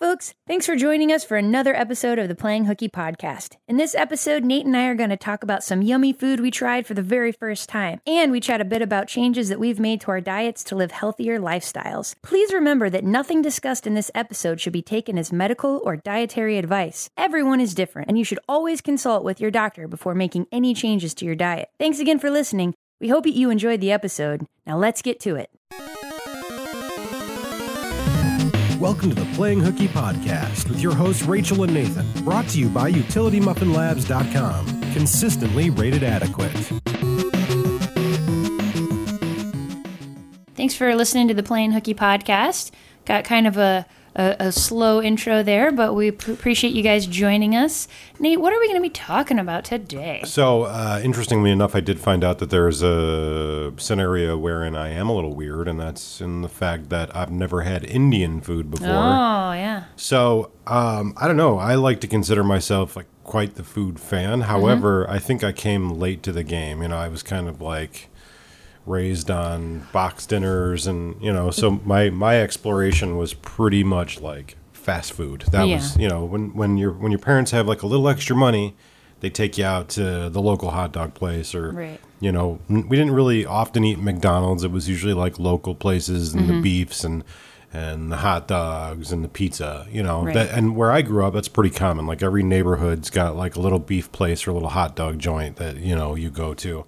folks. Thanks for joining us for another episode of the Playing Hooky podcast. In this episode, Nate and I are going to talk about some yummy food we tried for the very first time, and we chat a bit about changes that we've made to our diets to live healthier lifestyles. Please remember that nothing discussed in this episode should be taken as medical or dietary advice. Everyone is different, and you should always consult with your doctor before making any changes to your diet. Thanks again for listening. We hope you enjoyed the episode. Now let's get to it. Welcome to the Playing Hooky podcast with your hosts Rachel and Nathan, brought to you by UtilityMuffinLabs.com. Consistently rated adequate. Thanks for listening to the Playing Hooky podcast. Got kind of a, a, a slow intro there, but we p- appreciate you guys joining us. Nate, what are we going to be talking about today? So, uh, interestingly enough, I did find out that there's a scenario wherein I am a little weird, and that's in the fact that I've never had Indian food before. Oh, yeah. So, um, I don't know. I like to consider myself like quite the food fan. However, I think I came late to the game. You know, I was kind of like raised on box dinners and you know so my my exploration was pretty much like fast food that Yeah. was you know when when your when your parents have like a little extra money they take you out to the local hot dog place or Right. you know we didn't really often eat mcdonald's it was usually like local places and the mm-hmm. beefs and and the hot dogs and the pizza you know Right. that and where i grew up that's pretty common like every neighborhood's got like a little beef place or a little hot dog joint that you know you go to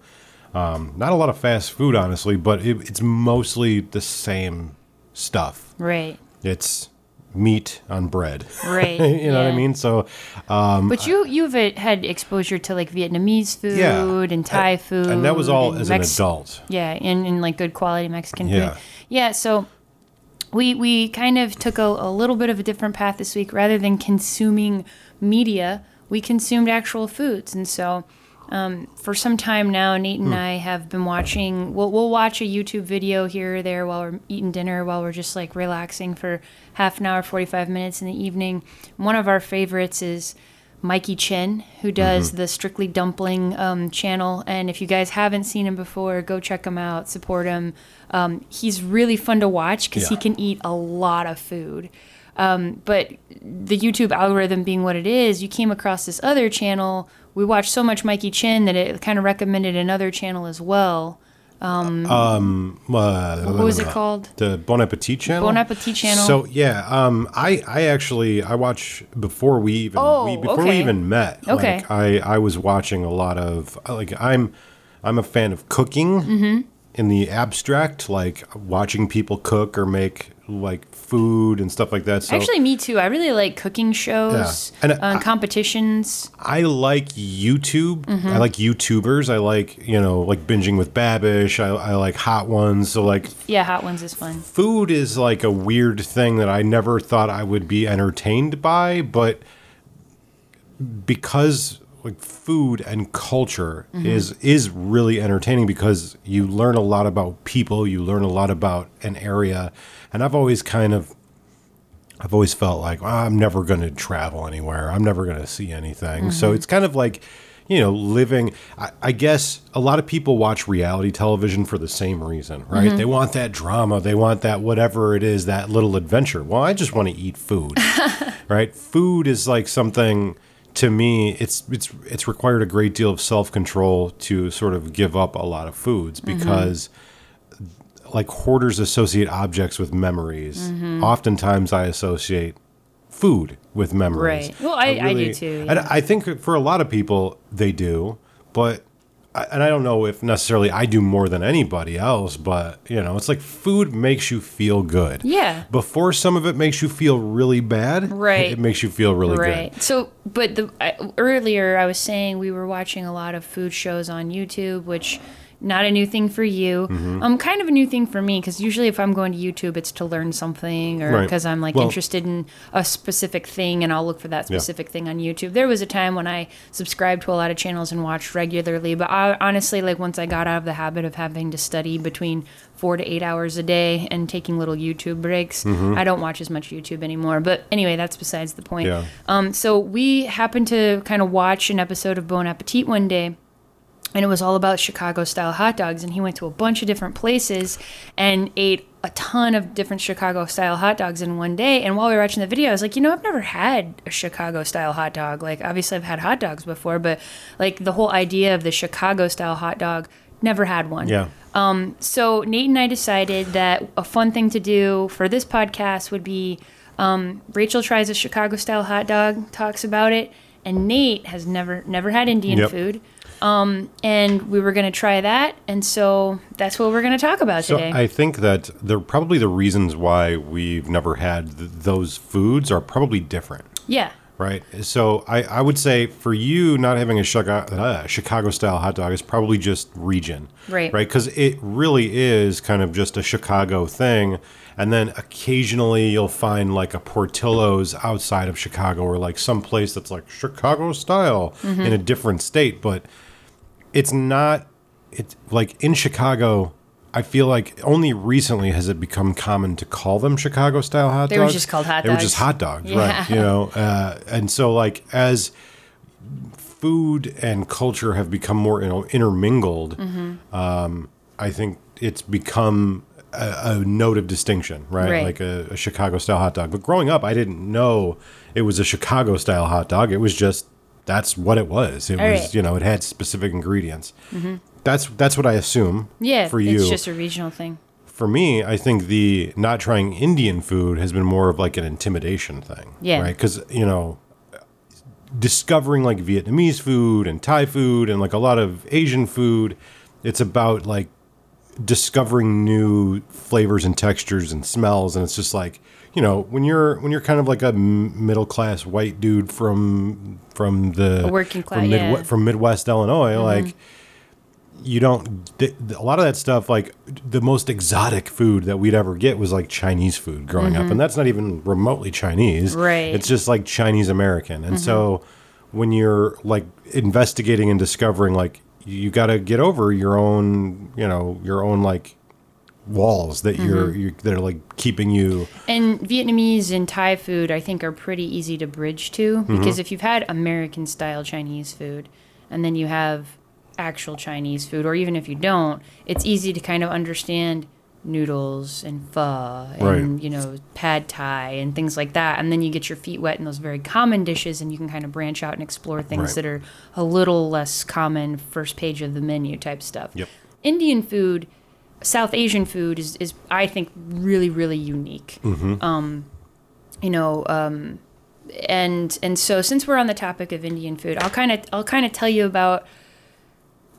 um, not a lot of fast food honestly but it, it's mostly the same stuff Right. it's meat on bread Right. you know what i mean so um, But you you've had exposure to like Vietnamese food Yeah. and Thai food, and that was all as Mex- an adult Yeah, and, and like good quality Mexican Yeah. food. Yeah, so we we kind of took a, a little bit of a different path this week. Rather than consuming media, we consumed actual foods, and so. Um, for some time now, Nate Hmm. and I have been watching. We'll, we'll watch a YouTube video here or there while we're eating dinner, while we're just like relaxing for half an hour, 45 minutes in the evening. One of our favorites is Mikey Chen, who does Mm-hmm. the Strictly Dumpling um, channel. And if you guys haven't seen him before, go check him out, support him. Um, he's really fun to watch because he can eat a lot of food. Um, but the YouTube algorithm being what it is, you came across this other channel. We watched so much Mikey Chen that it kind of recommended another channel as well. uh, What was it called? the bon appetit channel Bon Appetit channel. so yeah um i i actually i watch before we even Oh, we, before we even met Okay. like, i i was watching a lot of like i'm i'm a fan of cooking Mm-hmm. in the abstract like watching people cook or make like food and stuff like that so Actually, me too. I really like cooking shows, Yeah. And uh, competitions. I like YouTube. Mm-hmm. I like YouTubers. I like, you know, like binging with Babish. I, I like hot ones. So, like, Yeah, Hot Ones is fun. food is like a weird thing that I never thought I would be entertained by, but because like food and culture mm-hmm. is is really entertaining because you learn a lot about people, you learn a lot about an area, and I've always kind of I've always felt like "Oh, I'm never going to travel anywhere. I'm never going to see anything. So mm-hmm. it's kind of like, you know, living. I, I guess a lot of people watch reality television for the same reason, right? Mm-hmm. They want that drama. They want that whatever it is, that little adventure. Well, I just want to eat food, right? Food is like something to me. It's it's it's required a great deal of self control to sort of give up a lot of foods mm-hmm. because like hoarders associate objects with memories. Mm-hmm. Oftentimes, I associate food with memories. Right. Well, I- I do too, I- I, think for a lot of people, they do, but. I- And I don't know if necessarily I do more than anybody else, but you know, it's like food makes you feel good. Yeah. Before some of it makes you feel really bad, Right. It makes you feel really good. right. good. So, but the I, earlier I was saying we were watching a lot of food shows on YouTube, which not a new thing for you. Mm-hmm. Um, kind of a new thing for me because usually if I'm going to YouTube, it's to learn something or Right. because I'm like Well- interested in a specific thing and I'll look for that specific thing on YouTube. There was a time when I subscribed to a lot of channels and watched regularly, but I, honestly, like once I got out of the habit of having to study between four to eight hours a day and taking little YouTube breaks, Mm-hmm. I don't watch as much YouTube anymore. But anyway, that's besides the point. Yeah. Um, so we happened to kind of watch an episode of Bon Appetit one day, and it was all about Chicago style hot dogs. And he went to a bunch of different places and ate a ton of different Chicago style hot dogs in one day. And while we were watching the video, I was like, you know, I've never had a Chicago style hot dog. Like, obviously, I've had hot dogs before, but like the whole idea of the Chicago style hot dog, never had one. Yeah. Um, So Nate and I decided that a fun thing to do for this podcast would be um, Rachel tries a Chicago style hot dog, talks about it, and Nate has never never had Indian Yep. food. Um, and we were going to try that, and so that's what we're going to talk about So today. I think that the probably the reasons why we've never had th- those foods are probably different. yeah, Right. So I, I would say for you, not having a Chicago, uh, Chicago style hot dog is probably just region. Right. Right. Because it really is kind of just a Chicago thing. And then occasionally you'll find like a Portillo's outside of Chicago or like some place that's like Chicago style in a different state. But it's not, it's like in Chicago. I feel like only recently has it become common to call them Chicago style hot dogs. They were just called hot They were dogs. just hot dogs, Yeah. right? You know, uh, and so like as food and culture have become more you know, intermingled, Mm-hmm. um, I think it's become a, a note of distinction, right? Right. Like a, a Chicago style hot dog. But growing up, I didn't know it was a Chicago style hot dog. It was just that's what it was. It All was right. you know it had specific ingredients. That's that's what I assume. Mm-hmm. yeah, for you it's just a regional thing. for me, I think the not trying Indian food has been more of like an intimidation thing. Yeah. Right. Because, you know, discovering like Vietnamese food and Thai food and like a lot of Asian food, it's about like discovering new flavors and textures and smells. And it's just like, you know, when you're when you're kind of like a middle class white dude from from the A working class- from, yeah. Mm-hmm. from Midwest Illinois, like you don't th- a lot of that stuff like the most exotic food that we'd ever get was like chinese food growing up and that's not even remotely chinese Mm-hmm. Right. Mm-hmm. it's just like chinese american and so when you're like investigating and discovering like you got to get over your own you know your own like walls that you're, Mm-hmm. you're that are like keeping you And Vietnamese and Thai food, I think, are pretty easy to bridge to Mm-hmm. because if you've had American style Chinese food and then you have actual Chinese food, or even if you don't, it's easy to kind of understand noodles and pho and Right. you know pad thai and things like that and then you get your feet wet in those very common dishes and you can kind of branch out and explore things Right. that are a little less common first page of the menu type stuff Yep. indian food south asian food is, is i think really really unique. Um, you know um, and and so since we're on the topic of indian food i'll kind of i'll kind of tell you about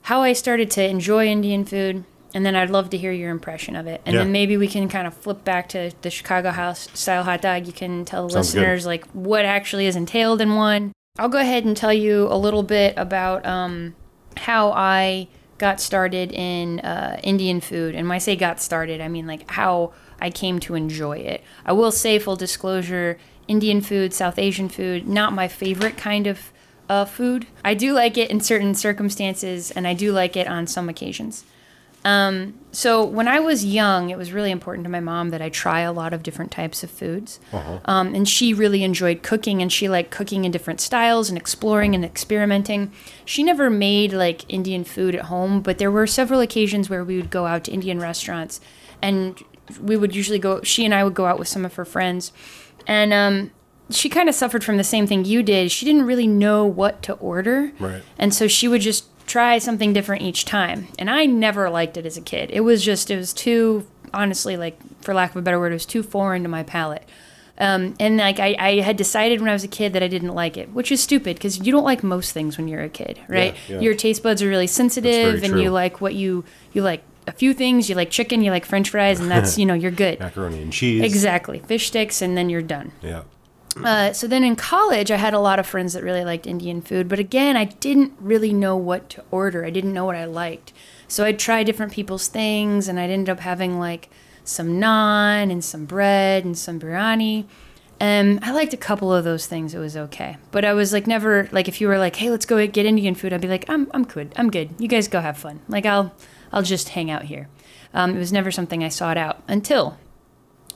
how i started to enjoy indian food and then i'd love to hear your impression of it. And Yeah. then maybe we can kind of flip back to the chicago house style hot dog. You can tell the Sounds good. listeners like what actually is entailed in one. I'll go ahead and tell you a little bit about um, how i got started in uh, indian food and when i say got started i mean like how i came to enjoy it. I will say full disclosure indian food south asian food not my favorite kind of uh, food. I do like it in certain circumstances and i do like it on some occasions so when I was young, it was really important to my mom that I try a lot of different types of foods. Um, and she really enjoyed cooking, and she liked cooking in different styles and exploring and experimenting. She never made like Indian food at home, but there were several occasions where we would go out to Indian restaurants, and we would usually go. She and I would go out with some of her friends, and um, she kind of suffered from the same thing you did. She didn't really know what to order, Right. and so she would just try something different each time. And I never liked it as a kid. It was just, it was too, honestly, like, for lack of a better word, it was too foreign to my palate. Um, and like I, I had decided when I was a kid that I didn't like it, which is stupid because you don't like most things when you're a kid, right? yeah. Your taste buds are really sensitive, and you like what you you like a few things. You like chicken, you like French fries, and that's you know you're good. macaroni and cheese Exactly, fish sticks, and then you're done. yeah Uh, so then in college, I had a lot of friends that really liked Indian food, but again, I didn't really know what to order. I didn't know what I liked. So I'd try different people's things, and I'd end up having like some naan and some bread and some biryani. And I liked a couple of those things. It was okay, but I was like never like if you were like, "Hey, let's go get Indian food," I'd be like, "I'm I'm good. I'm good. You guys go have fun. Like I'll I'll just hang out here." Um, it was never something I sought out until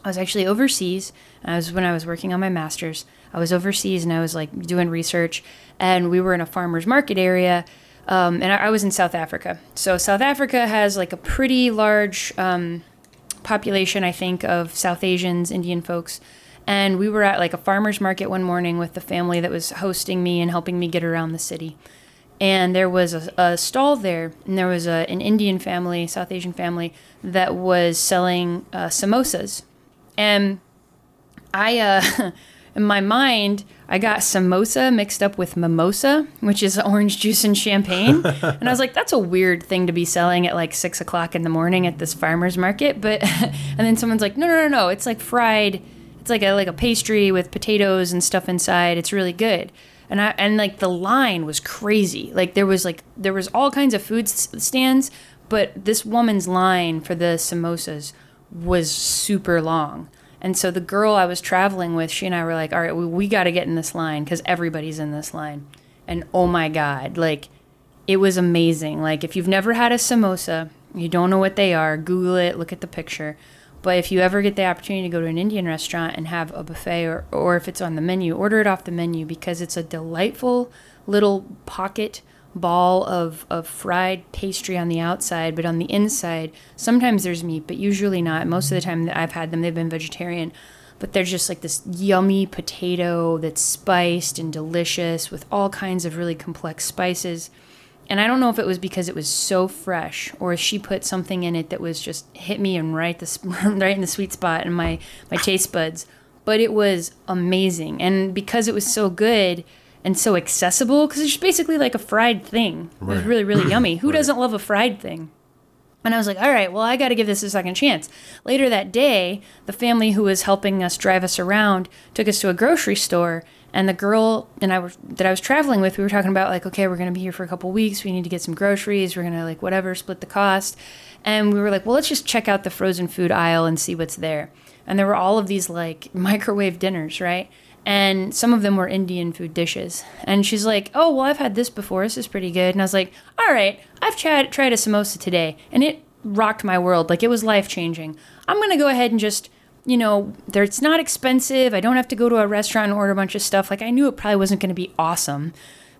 I was actually overseas. I was when I was working on my master's. I was overseas and I was like doing research, and we were in a farmers market area Um, and I, I was in South Africa. So South Africa has like a pretty large um, population, I think, of South Asians, Indian folks. And we were at like a farmer's market one morning with the family that was hosting me and helping me get around the city. And there was a, a stall there, and there was a, an Indian family, South Asian family, that was selling uh, samosas. And I, uh, in my mind, I got samosa mixed up with mimosa, which is orange juice and champagne. and I was like, that's a weird thing to be selling at like six o'clock in the morning at this farmer's market. But, and then someone's like, no, no, no, no, it's like fried. It's like a, like a pastry with potatoes and stuff inside. It's really good. And I, and like the line was crazy. Like there was like, there was all kinds of food stands, but this woman's line for the samosas was super long. And so the girl I was traveling with, she and I were like, all right, we, we got to get in this line because everybody's in this line. And oh my God, like it was amazing. Like if you've never had a samosa, you don't know what they are, Google it, look at the picture. But if you ever get the opportunity to go to an Indian restaurant and have a buffet, or, or if it's on the menu, order it off the menu because it's a delightful little pocket ball of, of fried pastry on the outside, but on the inside, sometimes there's meat, but usually not. Most of the time that I've had them, they've been vegetarian. But they're just like this yummy potato that's spiced and delicious with all kinds of really complex spices. And I don't know if it was because it was so fresh or if she put something in it that was just hit me and right the right in the sweet spot in my my taste buds. But it was amazing, and because it was so good, and so accessible because it's just basically like a fried thing. It was really, really yummy. Who Right. doesn't love a fried thing? And I was like, all right, well, I got to give this a second chance. Later that day, the family who was helping us drive us around took us to a grocery store. And the girl and I were that I was traveling with, we were talking about like, okay, we're gonna be here for a couple weeks. We need to get some groceries. We're gonna like whatever, split the cost. And we were like, well, let's just check out the frozen food aisle and see what's there. And there were all of these like microwave dinners, right? And some of them were Indian food dishes. And she's like, "Oh, well, I've had this before. This is pretty good." And I was like, "All right, I've tried tried a samosa today, and it rocked my world. Like it was life changing. I'm gonna go ahead and just." You know, there, it's not expensive. I don't have to go to a restaurant and order a bunch of stuff. Like, I knew it probably wasn't going to be awesome,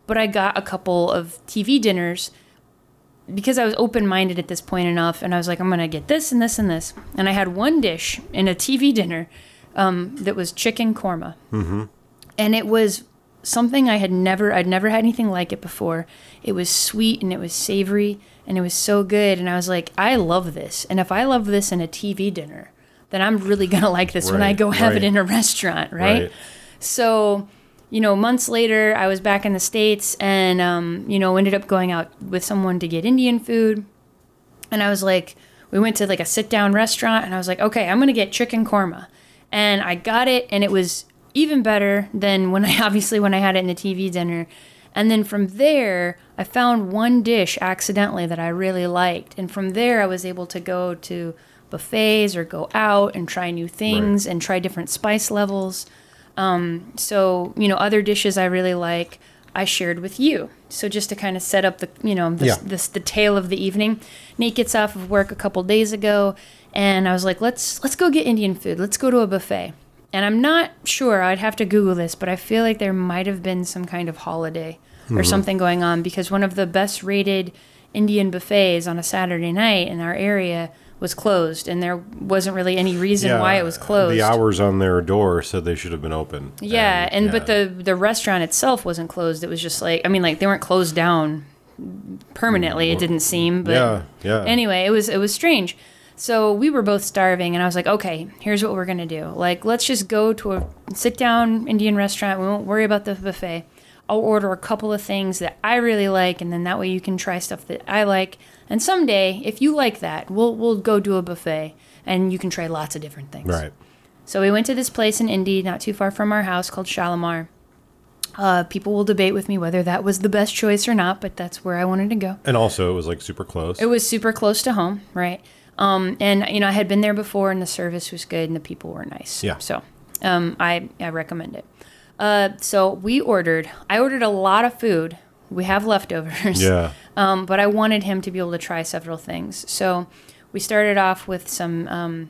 but I got a couple of TV dinners because I was open minded at this point enough, and I was like, I'm gonna get this and this and this. And I had one dish in a TV dinner um, that was chicken korma, mm-hmm. and it was something I had never I'd never had anything like it before. It was sweet and it was savory and it was so good, and I was like, I love this. And if I love this in a TV dinner, then I'm really gonna like this when I go have right. it in a restaurant, right? Right. So, you know, months later, I was back in the States and, um, you know, ended up going out with someone to get Indian food. And I was like, we went to like a sit down restaurant and I was like, okay, I'm going to get chicken korma. And I got it and it was even better than when I obviously when I had it in the TV dinner. And then from there, I found one dish accidentally that I really liked. And from there, I was able to go to buffets or go out and try new things and try different spice levels. Um, so, you know, other dishes I really like, I shared with you. So just to kind of set up the, you know, this, Yeah. this the tale of the evening. Nate gets off of work a couple days ago, and I was like, let's let's go get Indian food. Let's go to a buffet. And I'm not sure. I'd have to Google this, but I feel like there might have been some kind of holiday or mm-hmm. something going on because one of the best rated Indian buffets on a Saturday night in our area was closed, and there wasn't really any reason why it was closed. The hours on their door said they should have been open. Yeah, and, but yeah. the the restaurant itself wasn't closed. It was just like I mean, like they weren't closed down permanently. It mm-hmm. didn't seem, but yeah, yeah. anyway, it was it was strange. So we were both starving, and I was like, okay, here's what we're gonna do. Like, let's just go to a sit down Indian restaurant. We won't worry about the buffet. I'll order a couple of things that I really like, and then that way you can try stuff that I like. And someday, if you like that, we'll we'll go do a buffet, and you can try lots of different things. right. So we went to this place in Indy, not too far from our house, called Shalimar. Uh, people will debate with me whether that was the best choice or not, but that's where I wanted to go. And also, it was like super close. It was super close to home, right? Um, and you know, I had been there before, and the service was good, and the people were nice. Yeah. So, um, I I recommend it. Uh, so we ordered. I ordered a lot of food. We have leftovers. yeah. Um, but I wanted him to be able to try several things. So we started off with some um,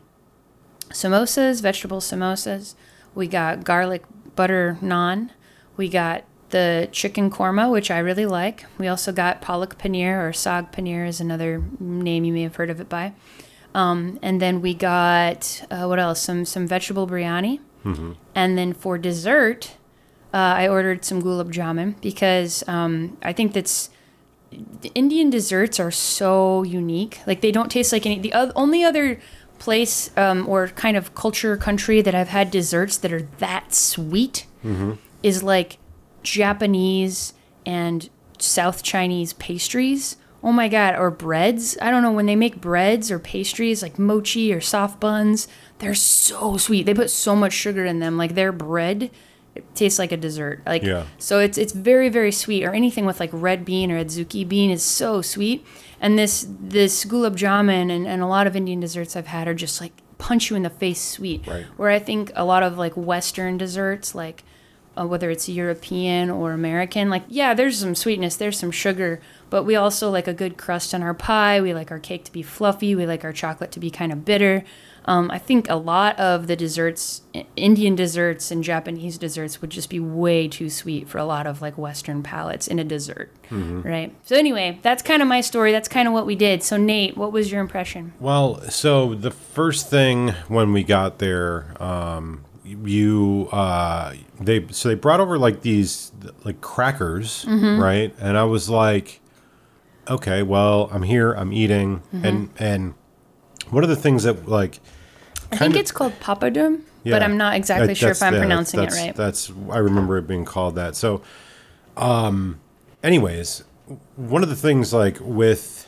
samosas, vegetable samosas. We got garlic butter naan. We got the chicken korma, which I really like. We also got palak paneer or sag paneer is another name you may have heard of it by. Um, and then we got uh, what else? Some some vegetable biryani. And then for dessert, uh, I ordered some gulab jamun because um, I think that's Indian desserts are so unique. Like they don't taste like any. The only other place um, or kind of culture country that I've had desserts that are that sweet is like Japanese and South Chinese pastries. Oh my god, or breads. I don't know when they make breads or pastries like mochi or soft buns. They're so sweet. They put so much sugar in them. Like their bread it tastes like a dessert. Like Yeah. so it's it's very very sweet. Or anything with like red bean or adzuki bean is so sweet. And this this gulab jamun and, and a lot of Indian desserts I've had are just like punch you in the face sweet. Right. Where I think a lot of like Western desserts like uh, whether it's European or American, like yeah, there's some sweetness, there's some sugar, but we also like a good crust on our pie. We like our cake to be fluffy. We like our chocolate to be kind of bitter. Um, I think a lot of the desserts, Indian desserts and Japanese desserts, would just be way too sweet for a lot of like Western palates in a dessert, right? So anyway, that's kind of my story. That's kind of what we did. So Nate, what was your impression? Well, so the first thing when we got there, um, you uh, they so they brought over like these like crackers, right? And I was like, okay, well, I'm here, I'm eating, and and what are the things that like I think it's called papadum, but I'm not exactly sure if I'm yeah, pronouncing it that's- right. That's I remember it being called that. So, um, anyways, one of the things like with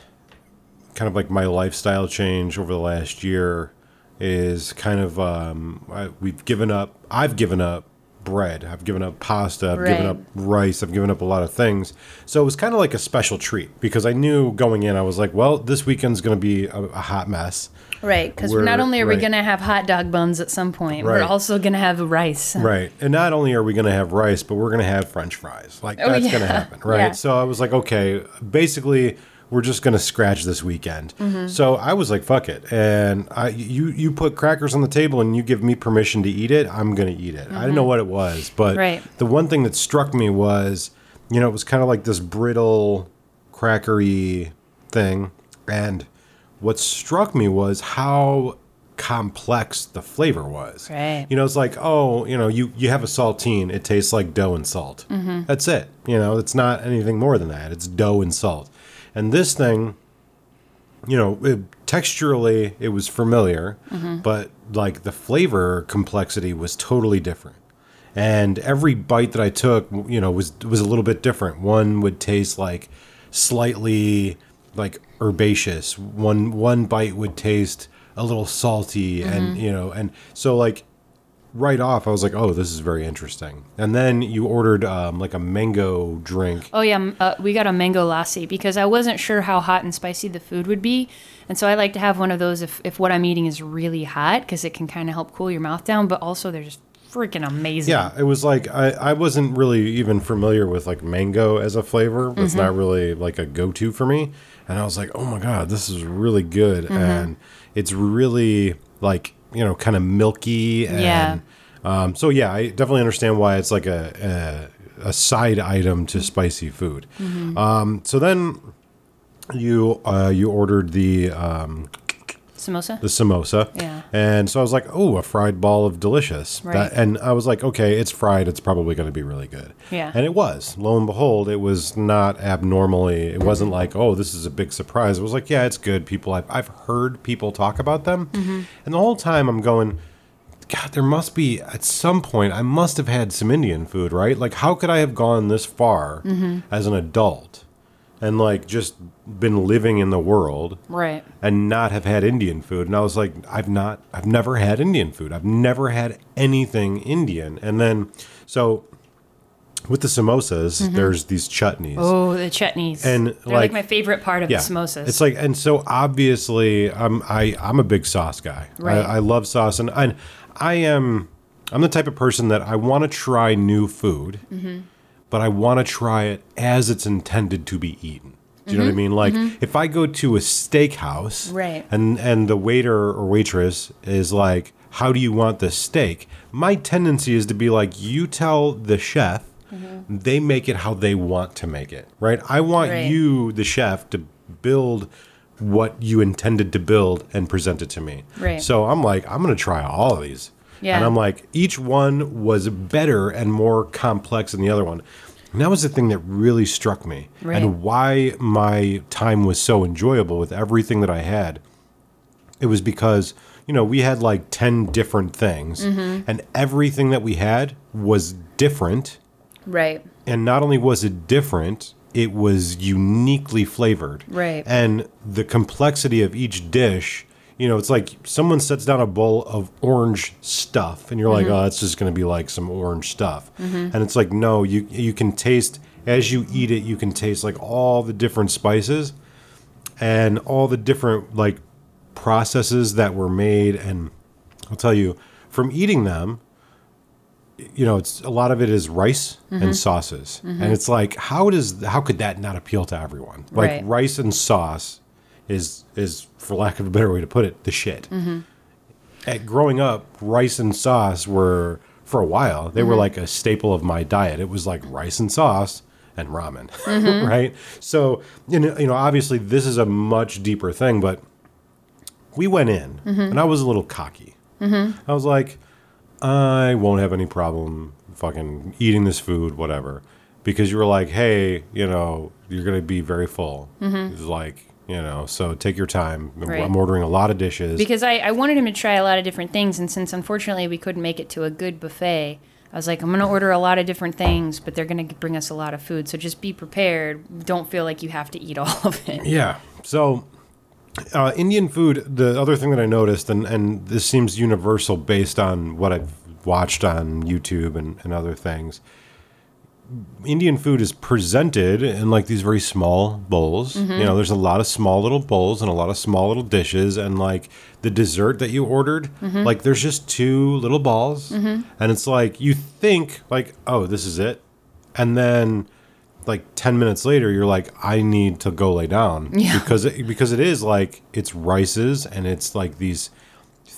kind of like my lifestyle change over the last year is kind of um, I, we've given up. I've given up bread. I've given up pasta. I've given up rice. I've given up a lot of things. So it was kind of like a special treat because I knew going in, I was like, well, this weekend's going to be a, a hot mess. Right, because not only are we going to have hot dog buns at some point, Right. we're also going to have rice. Right. And not only are we going to have rice, but we're going to have french fries. Like, Oh, that's yeah. going to happen. Right. Yeah. So I was like, okay, basically, we're just to scratch this weekend. Mm-hmm. So I was like, fuck it. And I, you, you put crackers on the table and you give me permission to eat it. I'm to eat it. I didn't know what it was, but Mm-hmm. Right. the one thing that struck me was, you know, it was kind of like this brittle, crackery thing. And what struck me was how complex the flavor was. Right. You know, it's like, oh, you know, you you have a saltine. It tastes like dough and salt. Mm-hmm. That's it. You know, it's not anything more than that. It's dough and salt. And this thing, you know, it, texturally, it was familiar, Mm-hmm. but like the flavor complexity was totally different. And every bite that I took, you know, was was a little bit different. One would taste like slightly like herbaceous. One one bite would taste a little salty, and you know, and so like right off, I was like, oh, this is very interesting. And then you ordered um, like a mango drink. Oh yeah, uh, we got a mango lassi because I wasn't sure how hot and spicy the food would be, and so I like to have one of those if if what I'm eating is really hot because it can kind of help cool your mouth down, but also they're just freaking amazing. Yeah, it was like I, I wasn't really even familiar with like mango as a flavor. That's not really like a go to for me. And I was like, oh my god, this is really good, and it's really like you know kind of milky and Yeah. um, so yeah, I definitely understand why it's like a a, a side item to spicy food. Um, so then you uh, you ordered the um, Samosa. the samosa. Yeah. And so I was like, oh, a fried ball of delicious. Right. That, and I was like, okay, it's fried. It's probably going to be really good. Yeah. And it was. Lo and behold, it was not abnormally. It wasn't like, oh, this is a big surprise. It was like, yeah, it's good. People, I've, I've heard people talk about them. Mm-hmm. And the whole time I'm going, God, there must be at some point. I must have had some Indian food, right? Like, how could I have gone this far Mm-hmm. as an adult, and like just been living in the world, Right. and not have had Indian food. And I was like, I've not, I've never had Indian food. I've never had anything Indian. And then, so with the samosas, there's these chutneys. Oh, the chutneys. And, they're like, like- my favorite part of yeah, the samosas. it's like, and so obviously, I'm I I'm a big sauce guy. Right. I, I love sauce, and I, I am I'm the type of person that I want to try new food, Mm-hmm. But I want to try it as it's intended to be eaten. Do you know what I mean? Like if I go to a steakhouse, Mm-hmm. Right. and and the waiter or waitress is like, "How do you want the steak?" My tendency is to be like, "You tell the chef." they make it how they want to make it, right? I want Right. you, the chef, to build what you intended to build and present it to me. Right. So I'm like, I'm going to try all of these. Yeah. And I'm like, each one was better and more complex than the other one. And that was the thing that really struck me Right. and why my time was so enjoyable with everything that I had. It was because, you know, we had like 10 different things, Mm-hmm. and everything that we had was different. Right. And not only was it different, it was uniquely flavored. Right. And the complexity of each dish, you know, it's like someone sets down a bowl of orange stuff, and you're like, mm-hmm. oh, it's just going to be like some orange stuff. Mm-hmm. And it's like, no, you you can taste as you eat it, you can taste like all the different spices and all the different like processes that were made and I'll tell you from eating them you know it's a lot of it is rice Mm-hmm. and sauces and mm-hmm. it's like how does how could that not appeal to everyone like Right. rice and sauce is is for lack of a better way to put it the shit Mm-hmm. At growing up rice and sauce were for a while they Mm-hmm. were like a staple of my diet it was like rice and sauce and ramen Mm-hmm. right so you know, you know obviously this is a much deeper thing but we went in Mm-hmm. and I was a little cocky. I was like, I won't have any problem fucking eating this food, whatever. Because you were like, hey, you know, you're going to be very full. It's like, you know, so take your time. Right. I'm ordering a lot of dishes. Because I, I wanted him to try a lot of different things, and since unfortunately we couldn't make it to a good buffet, I was like, I'm going to order a lot of different things, but they're going to bring us a lot of food. So just be prepared. Don't feel like you have to eat all of it. Yeah. So, uh, Indian food, the other thing that I noticed, and, and this seems universal based on what I've watched on YouTube and, and other things, Indian food is presented in like these very small bowls. You mm-hmm. know, there's a lot of small little bowls and a lot of small little dishes, and like the dessert that you ordered, mm-hmm. like there's just two little balls, mm-hmm. and it's like you think like, oh, this is it, and then like 10 minutes later you're like i need to go lay down. Yeah. because it, because it is like it's rices and it's like these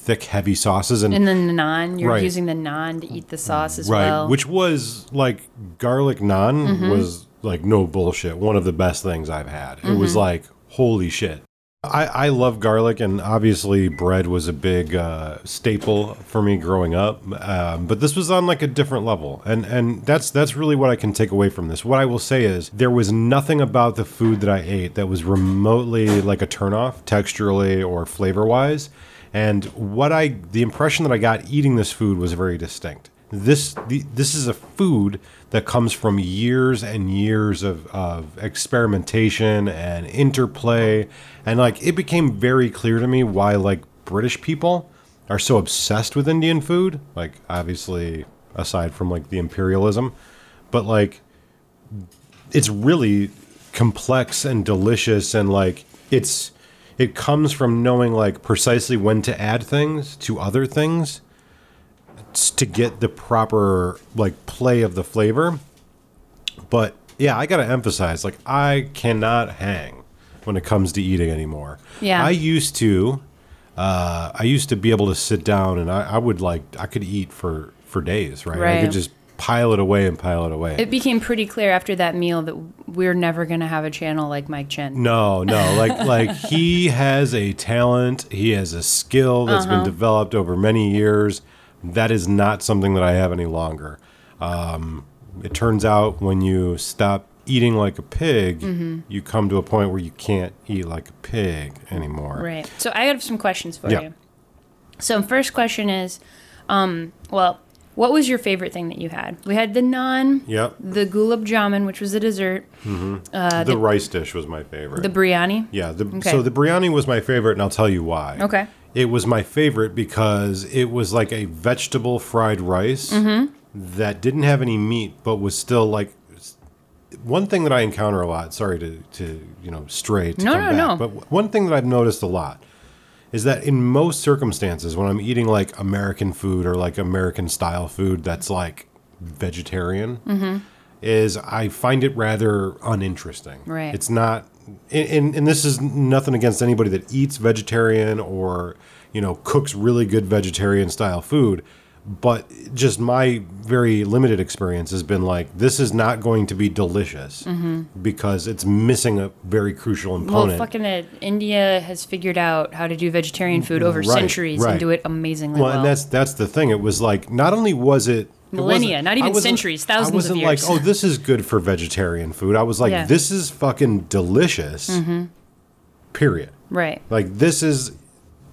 thick heavy sauces and, And then the naan, you're Right. using the naan to eat the sauce as right well. which was like garlic naan Mm-hmm. was like no bullshit one of the best things i've had it Mm-hmm. was like holy shit I, I love garlic, and obviously bread was a big uh, staple for me growing up. Um, but this was on like a different level, and and that's that's really what I can take away from this. What I will say is there was nothing about the food that I ate that was remotely like a turnoff, texturally or flavor wise. And what I the impression that I got eating this food was very distinct. This the, this is a food that comes from years and years of, of experimentation and interplay, and like it became very clear to me why like British people are so obsessed with Indian food. Like obviously aside from like the imperialism, but like it's really complex and delicious and like it's it comes from knowing like precisely when to add things to other things to get the proper like play of the flavor. But yeah i gotta emphasize like i cannot hang when it comes to eating anymore. Yeah. i used to uh, i used to be able to sit down and I, I would like i could eat for for days right, i could just pile it away and pile it away it became pretty clear after that meal that we're never going to have a channel like Mike Chen. No, no, like like he has a talent, he has a skill that's Uh-huh. been developed over many years. That is not something that I have any longer. Um, it turns out when you stop eating like a pig, Mm-hmm. you come to a point where you can't eat like a pig anymore. Right. So I have some questions for Yeah. you. So first question is, um, well, what was your favorite thing that you had? We had the naan, Yep. the gulab jamun, which was a dessert, the, rice dish was my favorite. Uh, the biryani. Yeah, the, Okay. so the biryani was my favorite, and I'll tell you why. Okay. It was my favorite because it was like a vegetable fried rice Mm-hmm. that didn't have any meat, but was still like one thing that I encounter a lot. Sorry to to you know stray to No, come no, back, no. but one thing that I've noticed a lot is that in most circumstances when I'm eating like American food or like American style food that's like vegetarian, Mm-hmm. is I find it rather uninteresting. Right. It's not, and, and, and this is nothing against anybody that eats vegetarian or, you know, cooks really good vegetarian style food. But just my very limited experience has been like this is not going to be delicious because it's missing a very crucial component. Well, fucking uh, India has figured out how to do vegetarian food over Right, centuries right. and do it amazingly well, well. and that's that's the thing. It was like not only was it it Millennia, wasn't- even I wasn't- centuries, thousands I wasn't years. like, oh, this is good for vegetarian food. I was like, Yeah. Mm-hmm. this is fucking delicious. Period. right. Like this is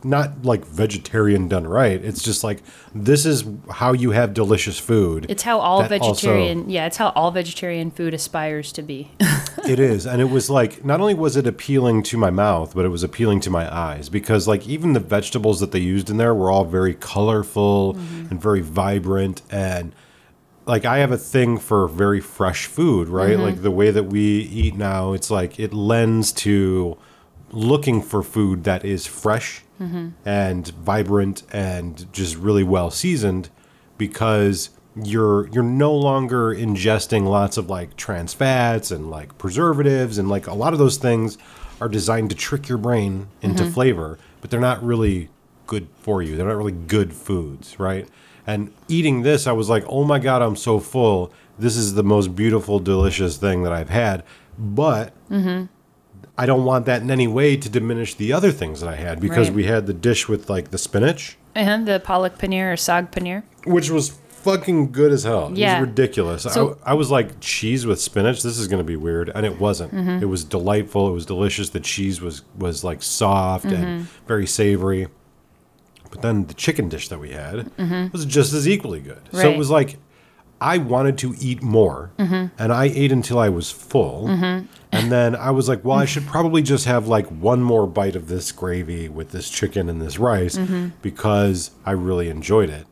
not like vegetarian done right. It's just like this is how you have delicious food. It's how all that also- vegetarian, yeah, it's how all vegetarian food aspires to be. it is, and it was like not only was it appealing to my mouth, but it was appealing to my eyes because like even the vegetables that they used in there were all very colorful mm-hmm. and very vibrant and like I have a thing for very fresh food, right? Mm-hmm. Like the way that we eat now, it's like it lends to looking for food that is fresh mm-hmm. and vibrant and just really well seasoned because you're you're no longer ingesting lots of like trans fats and like preservatives and like a lot of those things are designed to trick your brain into mm-hmm. flavor but they're not really good for you. They're not really good foods right? And eating this i was like oh my god i'm so full. This is the most beautiful delicious thing that i've had. But mm-hmm. I don't want that in any way to diminish the other things that I had because Right. we had the dish with like the spinach, and the palak paneer or sag paneer. which was fucking good as hell. Yeah. It was ridiculous. So- I, I was like, cheese with spinach, this is going to be weird. And it wasn't. Mm-hmm. It was delightful. It was delicious. The cheese was, was like soft and Mm-hmm. very savory. But then the chicken dish that we had was just as equally good. So it Mm-hmm. Was like, I wanted to eat more, Mm-hmm. and I ate until I was full. And then I was like, well, I should probably just have like one more bite of this gravy with this chicken and this rice Mm-hmm. because I really enjoyed it.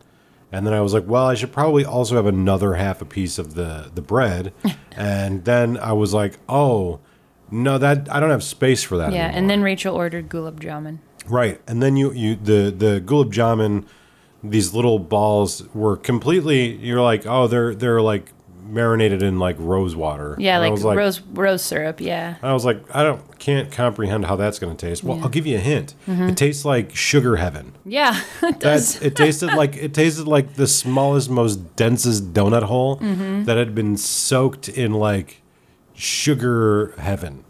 And then I was like, well, I should probably also have another half a piece of the the bread. and then I was like, oh, no, that I don't have space for that. Yeah, anymore. and then Rachel ordered gulab jamun. Right, and then you you the the gulab jamun, these little balls were completely. You're like, oh, they're they're like marinated in like rose water. Yeah, I like, rose rose syrup. Yeah. I was like, I don't can't comprehend how that's going to taste. Well, Yeah. I'll give you a hint. Mm-hmm. It tastes like sugar heaven. Yeah, it does. It tasted like it tasted like the smallest, most densest donut hole Mm-hmm. that had been soaked in like sugar heaven.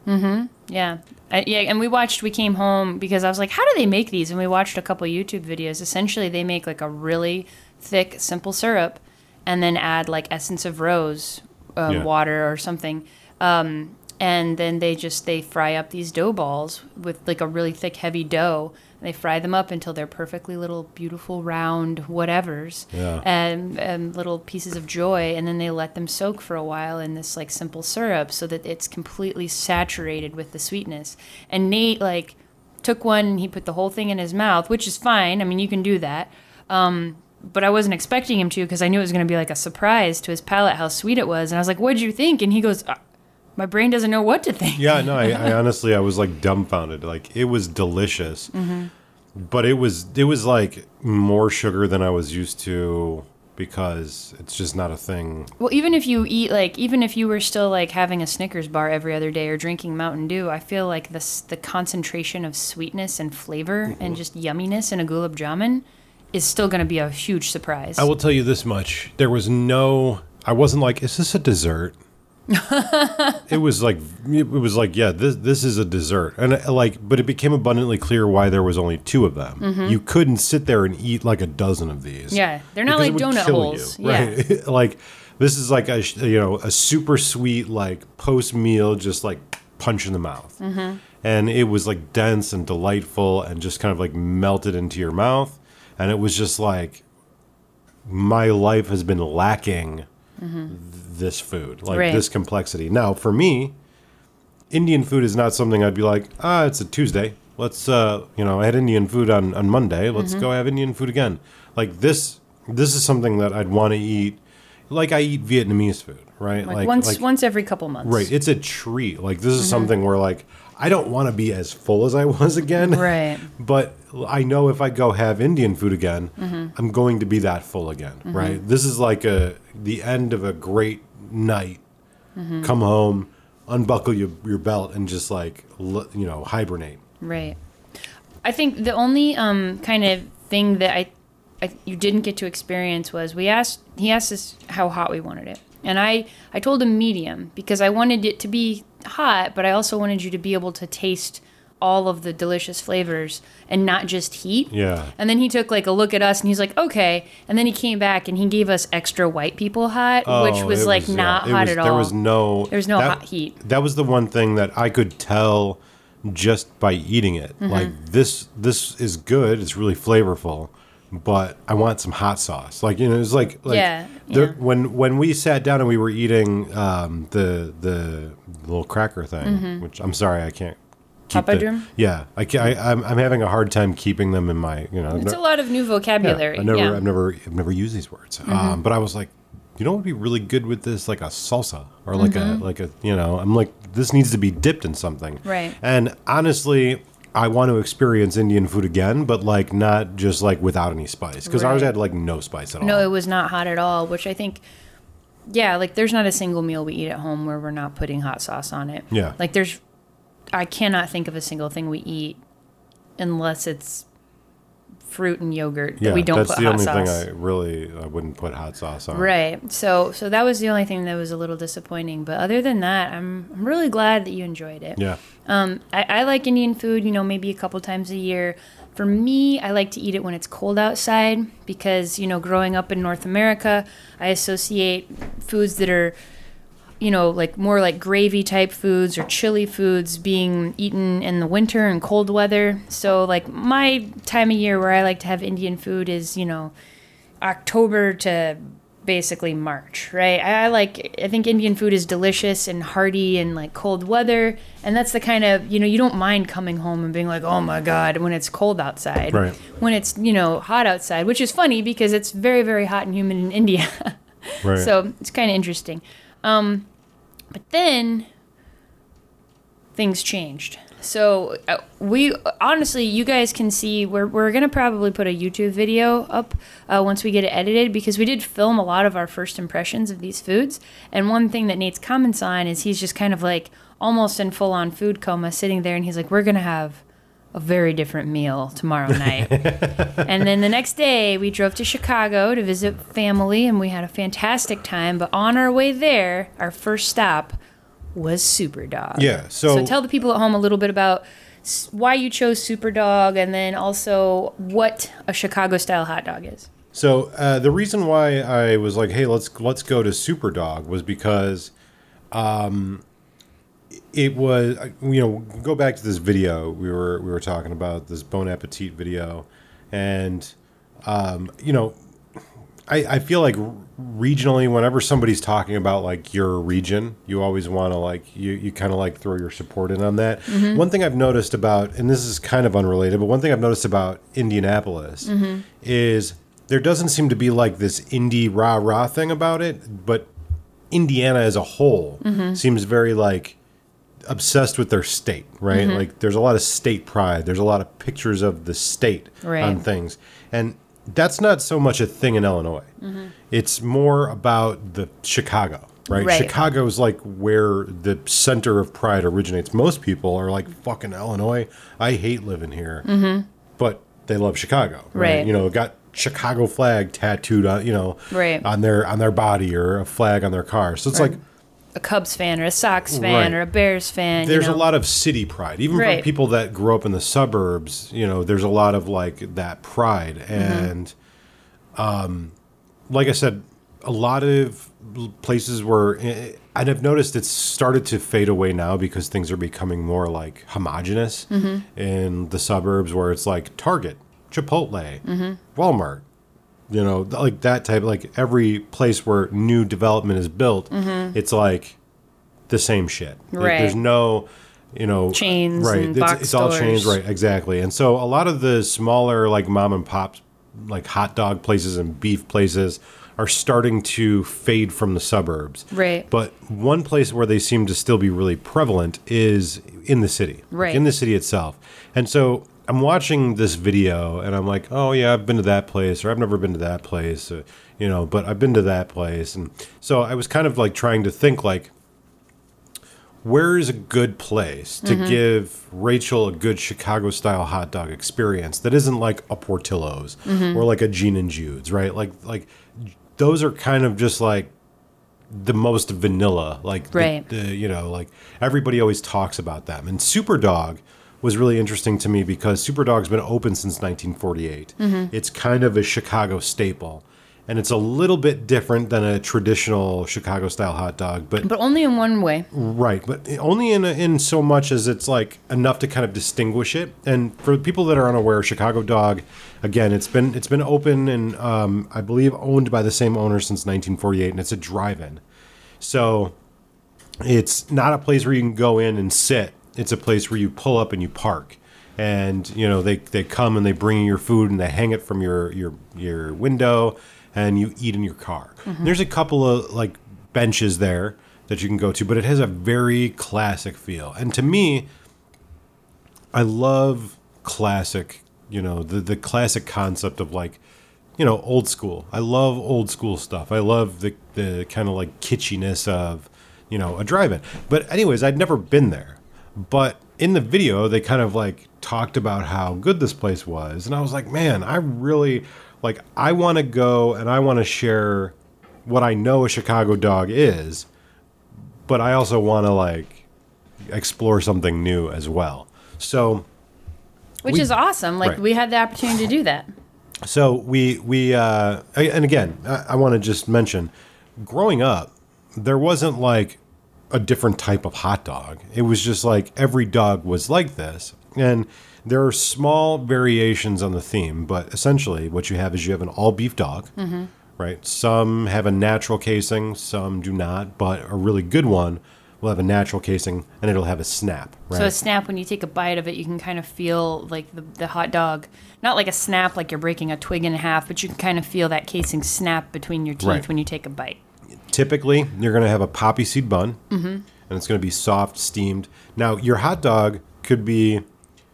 Yeah. I, yeah, and we watched. We came home because I was like, "How do they make these?" And we watched a couple YouTube videos. Essentially, they make like a really thick, simple syrup, and then add like essence of rose, uh, Yeah. water or something, um, and then they just they fry up these dough balls with like a really thick, heavy dough. They fry them up until they're perfectly little, beautiful, round whatevers, Yeah. and, and little pieces of joy, and then they let them soak for a while in this like simple syrup so that it's completely saturated with the sweetness. And Nate like took one and he put the whole thing in his mouth, which is fine. I mean, you can do that. Um, but I wasn't expecting him to because I knew it was going to be like a surprise to his palate how sweet it was. And I was like, "What'd you think?" And he goes, "Uh, "My brain doesn't know what to think." Yeah, no, I, I honestly I was like dumbfounded. Like it was delicious, mm-hmm. but it was it was like more sugar than I was used to because it's just not a thing. Well, even if you eat like, even if you were still like having a Snickers bar every other day or drinking Mountain Dew, I feel like this the concentration of sweetness and flavor and mm-hmm. just yumminess in a gulab jamun is still going to be a huge surprise. I will tell you this much: there was no. I wasn't like, is this a dessert? It was like it was like yeah this this is a dessert and uh, like but it became abundantly clear why there was only two of them you couldn't sit there and eat like a dozen of these Mm-hmm. yeah, they're not like donut holes. you, Yeah, right? like this is like a you know a super sweet like post meal, just like punch in the mouth, Mm-hmm. and it was like dense and delightful and just kind of like melted into your mouth, and it was just like my life has been lacking this food, like Mm-hmm. Right. this complexity. Now for me, Indian food is not something I'd be like, ah, it's a Tuesday. Let's, uh, you know, I had Indian food on, on Monday. Let's Mm-hmm. go have Indian food again. Like this, this is something that I'd want to eat, like I eat Vietnamese food, right? like, once once every couple months. right. It's a treat. Like this is something where like I don't want to be as full as I was again, Right. But I know if I go have Indian food again, Mm-hmm. I'm going to be that full again, right? This is like a the end of a great night. Mm-hmm. Come home, unbuckle your, your belt, and just like you know hibernate. Right. I think the only um, kind of thing that I I, you didn't get to experience was we asked he asked us how hot we wanted it, and I I told him medium because I wanted it to be hot, but I also wanted you to be able to taste all of the delicious flavors and not just heat. Yeah. And then he took like a look at us and he's like, okay. And then he came back and he gave us extra white people hot, which Oh, was like yeah, not it hot was- at all. There was no There was no that- hot heat. That was the one thing that I could tell just by eating it. Mm-hmm. Like this this is good, it's really flavorful, but I want some hot sauce. Like you know, it's like like Yeah, there- yeah. when when we sat down and we were eating um, the the little cracker thing, which I'm sorry I can't keep the- Yeah, I, I I'm, I'm having a hard time keeping them in my you know. It's a lot of new Yeah, vocabulary. I never, yeah. Mm-hmm. I've never, I've never used these words. Um, but I was like, you know, what would be really good with this, like a salsa or like Mm-hmm. a, like a, you know, I'm like, this needs to be dipped in something. Right. And honestly, I want to experience Indian food again, but like not just like without any spice, because ours had like no spice at all. No, it was not hot at all, which I think, yeah, like there's not a single meal we eat at home where we're not putting hot sauce on it. Yeah. Like there's, I cannot think of a single thing we eat unless it's fruit and yogurt yeah, that we don't that's put the only sauce. thing I really, I wouldn't put hot sauce on. Right. So so that was the only thing that was a little disappointing. But other than that, I'm I'm really glad that you enjoyed it. Yeah. Um, I, I like Indian food, you know, maybe a couple times a year. For me, I like to eat it when it's cold outside because, you know, growing up in North America, I associate foods that are, you know, like more like gravy type foods or chili foods being eaten in the winter and cold weather. So, like, my time of year where I like to have Indian food is, you know, October to basically March, right? I, I like I think Indian food is delicious and hearty and like cold weather, and that's the kind of you know you don't mind coming home and being like, oh my god, when it's cold outside, Right. When it's you know hot outside, which is funny because it's very very hot and humid in India, Right. so it's kind of interesting. Um, but then things changed. So uh, we honestly, you guys can see we're we're gonna probably put a YouTube video up uh, once we get it edited because we did film a lot of our first impressions of these foods. And one thing that Nate's comments on is he's just kind of like almost in full on food coma, sitting there, and he's like, "We're gonna have." A very different meal tomorrow night. and then the next day, we drove to Chicago to visit family, and we had a fantastic time. But on our way there, our first stop was Superdawg. Yeah, so- so tell the people at home a little bit about why you chose Superdawg, and then also what a Chicago style hot dog is. So uh, the reason why I was like, "Hey, let's let's go to Superdawg," was because, um, it was you know go back to this video we were we were talking about this Bon Appetit video, and um, you know, I I feel like regionally, whenever somebody's talking about like your region, you always want to like you you kind of like throw your support in on that. Mm-hmm. One thing I've noticed about, and this is kind of unrelated, but one thing I've noticed about Indianapolis mm-hmm. is there doesn't seem to be like this indie rah rah thing about it, but Indiana as a whole mm-hmm. seems very like obsessed with their state, right? Mm-hmm. Like there's a lot of state pride. There's a lot of pictures of the state Right. on things. And that's not so much a thing in Illinois. Mm-hmm. It's more about the Chicago, right? Right. Chicago is like where the center of pride originates. Most people are like, fucking Illinois, I hate living here. Mm-hmm. But they love Chicago, right? Right. You know, got Chicago flag tattooed on, you know, Right. on their on their body or a flag on their car. So it's like A Cubs fan or a Sox fan Right. or a Bears fan. you there's know? a lot of city pride even Right. people that grow up in the suburbs you know there's a lot of like that pride Mm-hmm. and um like i said a lot of places where eh, and i've noticed it's started to fade away now because things are becoming more like homogenous Mm-hmm. in the suburbs where it's like target chipotle Mm-hmm. walmart you know like that type like every place where new development is built it's like the same shit Like, Mm-hmm. Right. there's no you know Chains right it's, it's all chains right exactly and so a lot of the smaller like mom and pop like hot dog places and beef places are starting to fade from the suburbs Right. but one place where they seem to still be really prevalent is in the city like, Right. in the city itself and so i'm watching this video and i'm like oh yeah i've been to that place or i've never been to that place uh, you know but i've been to that place and so i was kind of like trying to think like where is a good place to Mm-hmm. give Rachel a good Chicago style hot dog experience that isn't like a Portillo's Mm-hmm. or like a Gene and Jude's, right? Like like those are kind of just like the most vanilla, like the- Right. the, you know, like everybody always talks about them. And Superdawg was really interesting to me because Superdawg's been open since 1948. Mm-hmm. It's kind of a Chicago staple. And it's a little bit different than a traditional Chicago style hot dog, but But only in one way. Right, but only in in so much as it's like enough to kind of distinguish it. And for people that are unaware, Chicago Dog, again, it's been it's been open and um, I believe owned by the same owner since 1948, and it's a drive-in. So it's not a place where you can go in and sit. It's a place where you pull up and you park. And you know they, they come and they bring you your food and they hang it from your your your window and you eat in your car. Mm-hmm. There's a couple of like benches there that you can go to, but it has a very classic feel. And to me, I love classic, you know, the the classic concept of like, you know, old school. I love old school stuff. I love the the kind of like kitschiness of, you know, a drive-in. But anyways, I'd never been there. But in the video, they kind of like talked about how good this place was, and I was like, man, I really like I want to go and I want to share what I know a Chicago dog is, but I also want to like explore something new as well. So Which We- is awesome. Like Right. we had the opportunity to do that. So we we uh, and again, I, I want to just mention, growing up, there wasn't like a different type of hot dog. It was just like every dog was like this, and there are small variations on the theme, but essentially, what you have is you have an all beef dog, mm-hmm. right? Some have a natural casing, some do not, but a really good one will have a natural casing and it'll have a snap, right? So a snap, when you take a bite of it, you can kind of feel like the, the hot dog, not like a snap like you're breaking a twig in half, but you can kind of feel that casing snap between your teeth Right. when you take a bite. Typically you're going to have a poppy seed bun and it's going to be soft steamed. Now your hot dog could be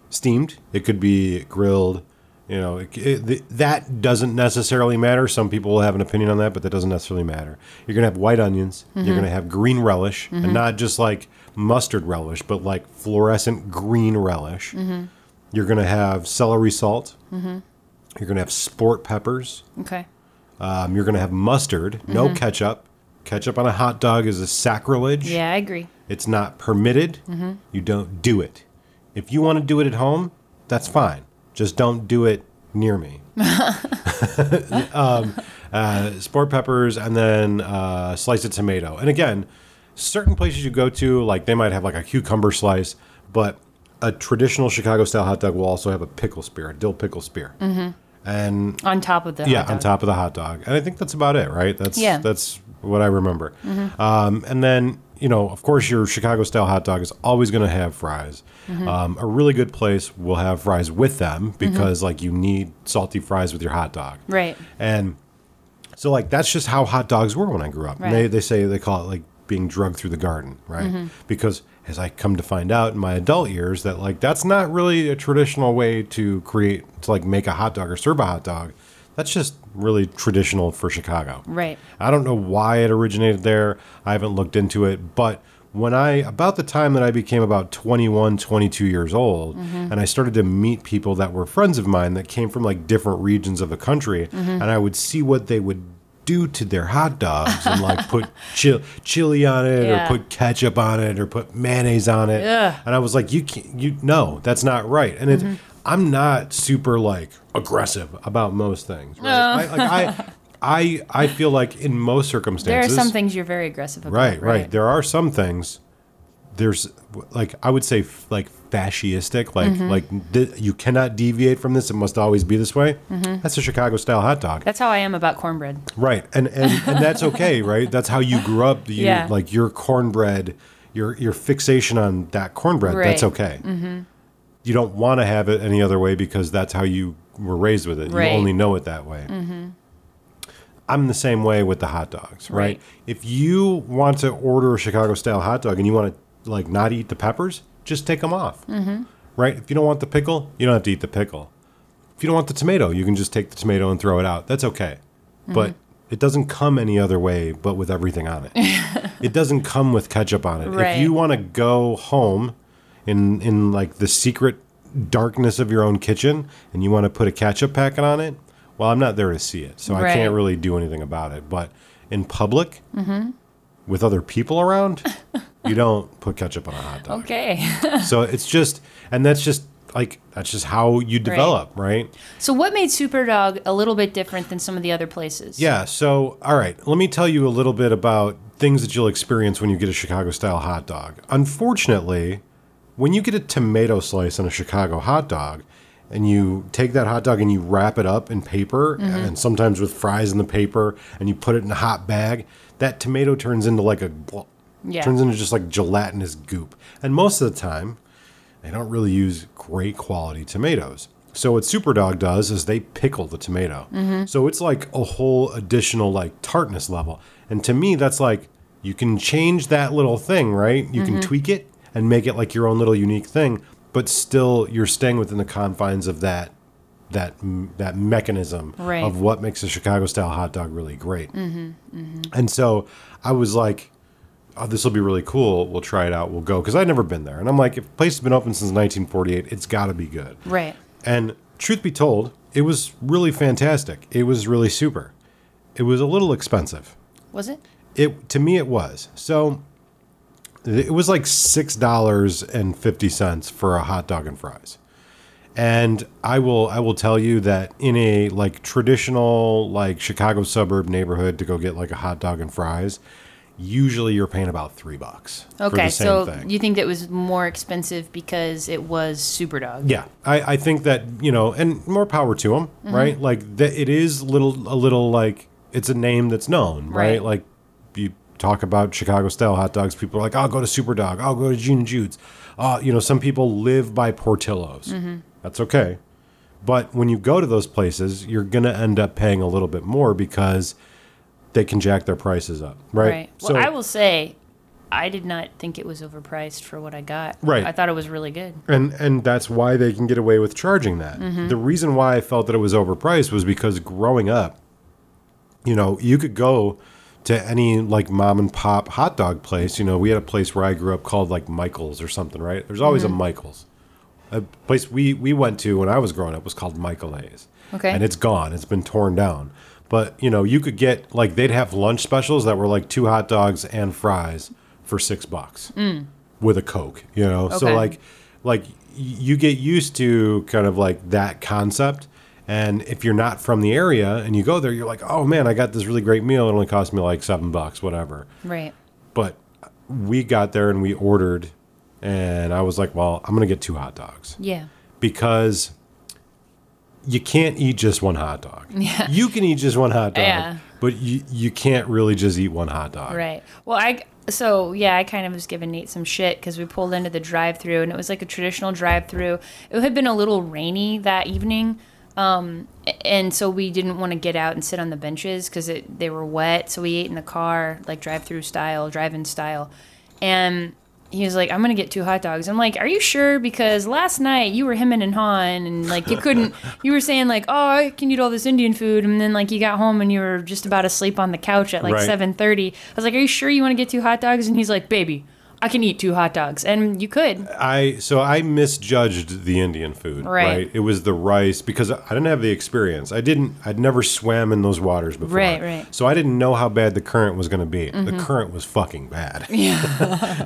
steamed it could be grilled you know it, it, th- that doesn't necessarily matter. Some people will have an opinion on that but that doesn't necessarily matter. You're going to have white onions you're going to have green relish and not just like mustard relish but like fluorescent green relish. You're going to have celery salt. You're going to have sport peppers. Okay. um, you're going to have mustard, no ketchup. Ketchup on a hot dog is a sacrilege. Yeah, I agree. It's not permitted. Mm-hmm. You don't do it. If you want to do it at home, that's fine. Just don't do it near me. um, uh, sport peppers and then uh, slice of tomato. And again, certain places you go to, like they might have like a cucumber slice, but a traditional Chicago style hot dog will also have a pickle spear, a dill pickle spear. And On top of the yeah, hot dog. on top of the hot dog, and I think that's about it, right? That's Yeah. that's what I remember. Um, and then you know, of course, your Chicago style hot dog is always going to have fries. Um, a really good place will have fries with them because like you need salty fries with your hot dog, Right. and so like that's just how hot dogs were when I grew up. And They they say they call it like being drugged through the garden, right? Because as I come to find out in my adult years that like that's not really a traditional way to create to like make a hot dog or serve a hot dog. That's just really traditional for Chicago. Right. I don't know why it originated there. I haven't looked into it, but when I about the time that I became about 21, 22 years old mm-hmm. and I started to meet people that were friends of mine that came from like different regions of the country mm-hmm. and I would see what they would do to their hot dogs and like put chil- chili on it Yeah. or put ketchup on it or put mayonnaise on it. Ugh. And I was like, you can't, you no, that's not right. And it's, mm-hmm. I'm not super like aggressive about most things. Right? I, like, I, I, I feel like in most circumstances, There are some things you're very aggressive about. right, right, There are some things. There's like I would say f- like fascistic, like Mm-hmm. like you cannot deviate from this. It must always be this way. Mm-hmm. That's a Chicago style hot dog. That's how I am about cornbread. Right, and and and that's okay, right? That's how you grew up. You, Yeah. Like your cornbread, your your fixation on that cornbread. That's okay. Mm-hmm. You don't want to have it any other way because that's how you were raised with it. Right. You only know it that way. I'm the same way with the hot dogs, right? Right. If you want to order a Chicago style hot dog and you want to like not eat the peppers, just take them off, mm-hmm. right? If you don't want the pickle, you don't have to eat the pickle. If you don't want the tomato, you can just take the tomato and throw it out. That's okay. But It doesn't come any other way but with everything on it. it doesn't come with ketchup on it. Right. If you want to go home in in like the secret darkness of your own kitchen and you want to put a ketchup packet on it, well, I'm not there to see it, so I can't really do anything about it. But in public, mm-hmm. with other people around, you don't put ketchup on a hot dog. Okay. So it's just, and that's just like that's just how you develop, right? so what made Superdawg a little bit different than some of the other places? Yeah. So, all right, let me tell you a little bit about things that you'll experience when you get a Chicago style hot dog. Unfortunately, when you get a tomato slice on a Chicago hot dog, and you take that hot dog and you wrap it up in paper, mm-hmm. and sometimes with fries in the paper, and you put it in a hot bag, that tomato turns into like a Yeah. turns into just like gelatinous goop. And most of the time, they don't really use great quality tomatoes. So what Superdawg does is they pickle the tomato. Mm-hmm. So it's like a whole additional like tartness level. And to me, that's like you can change that little thing, right? You can mm-hmm. tweak it and make it like your own little unique thing, but still you're staying within the confines of that that that mechanism Right. of what makes a Chicago style hot dog really great. Mm-hmm, mm-hmm. And so I was like, oh, this will be really cool. We'll try it out. We'll go. Because I'd never been there. And I'm like, if the place has been open since 1948, it's got to be good. Right. And truth be told, it was really fantastic. It was really super. It was a little expensive. Was it? It to me it was. So it was like six dollars and fifty cents for a hot dog and fries. And I will I will tell you that in a like traditional like Chicago suburb neighborhood to go get like a hot dog and fries, usually you're paying about three bucks Okay, so thing. you think that was more expensive because it was Superdawg? Yeah, I, I think that you know, and more power to them, Mm-hmm. right? Like that, it is little a little like it's a name that's known, right? Right. Like you talk about Chicago style hot dogs, people are like, "I'll go to Superdawg, I'll go to Gene and Jude's." Uh, you know, some people live by Portillo's. Mm-hmm. That's okay, but when you go to those places, you're gonna end up paying a little bit more because they can jack their prices up, right? Right. Well, I will say, I did not think it was overpriced for what I got. Right. I thought it was really good. and and that's why they can get away with charging that. Mm-hmm. The reason why I felt that it was overpriced was because growing up, you know, you could go to any like mom and pop hot dog place. You know, we had a place where I grew up called like Michaels or something, right? There's always Mm-hmm. a Michaels. A place we we went to when I was growing up was called Michael A's. Okay. And it's gone. It's been torn down. But you know, you could get like they'd have lunch specials that were like two hot dogs and fries for six bucks with a coke. You know, so like like you get used to kind of like that concept. And if you're not from the area and you go there, you're like, oh man, I got this really great meal. It only cost me like seven bucks, whatever. Right. But we got there and we ordered, and I was like, well, I'm gonna get two hot dogs Yeah. because you can't eat just one hot dog. Yeah. You can eat just one hot dog, Yeah. but you you can't really just eat one hot dog. Right. Well, I so yeah, I kind of was giving Nate some shit because we pulled into the drive-through and it was like a traditional drive-through. It had been a little rainy that evening, um, and so we didn't want to get out and sit on the benches because they were wet. So we ate in the car, like drive-through style, drive-in style, and. He was like, I'm gonna get two hot dogs. I'm like, Are you sure? Because last night you were hemming and hawing, and like you couldn't. You were saying like, Oh, I can eat all this Indian food, and then like you got home and you were just about asleep on the couch at like Right. 7:30. I was like, "Are you sure you want to get two hot dogs?" And he's like, "Baby, I can eat two hot dogs." And you could. I so I misjudged the Indian food. Right. It was the rice because I didn't have the experience. I didn't. I'd never swam in those waters before. Right, right. So I didn't know how bad the current was going to be. The current was fucking bad. Yeah.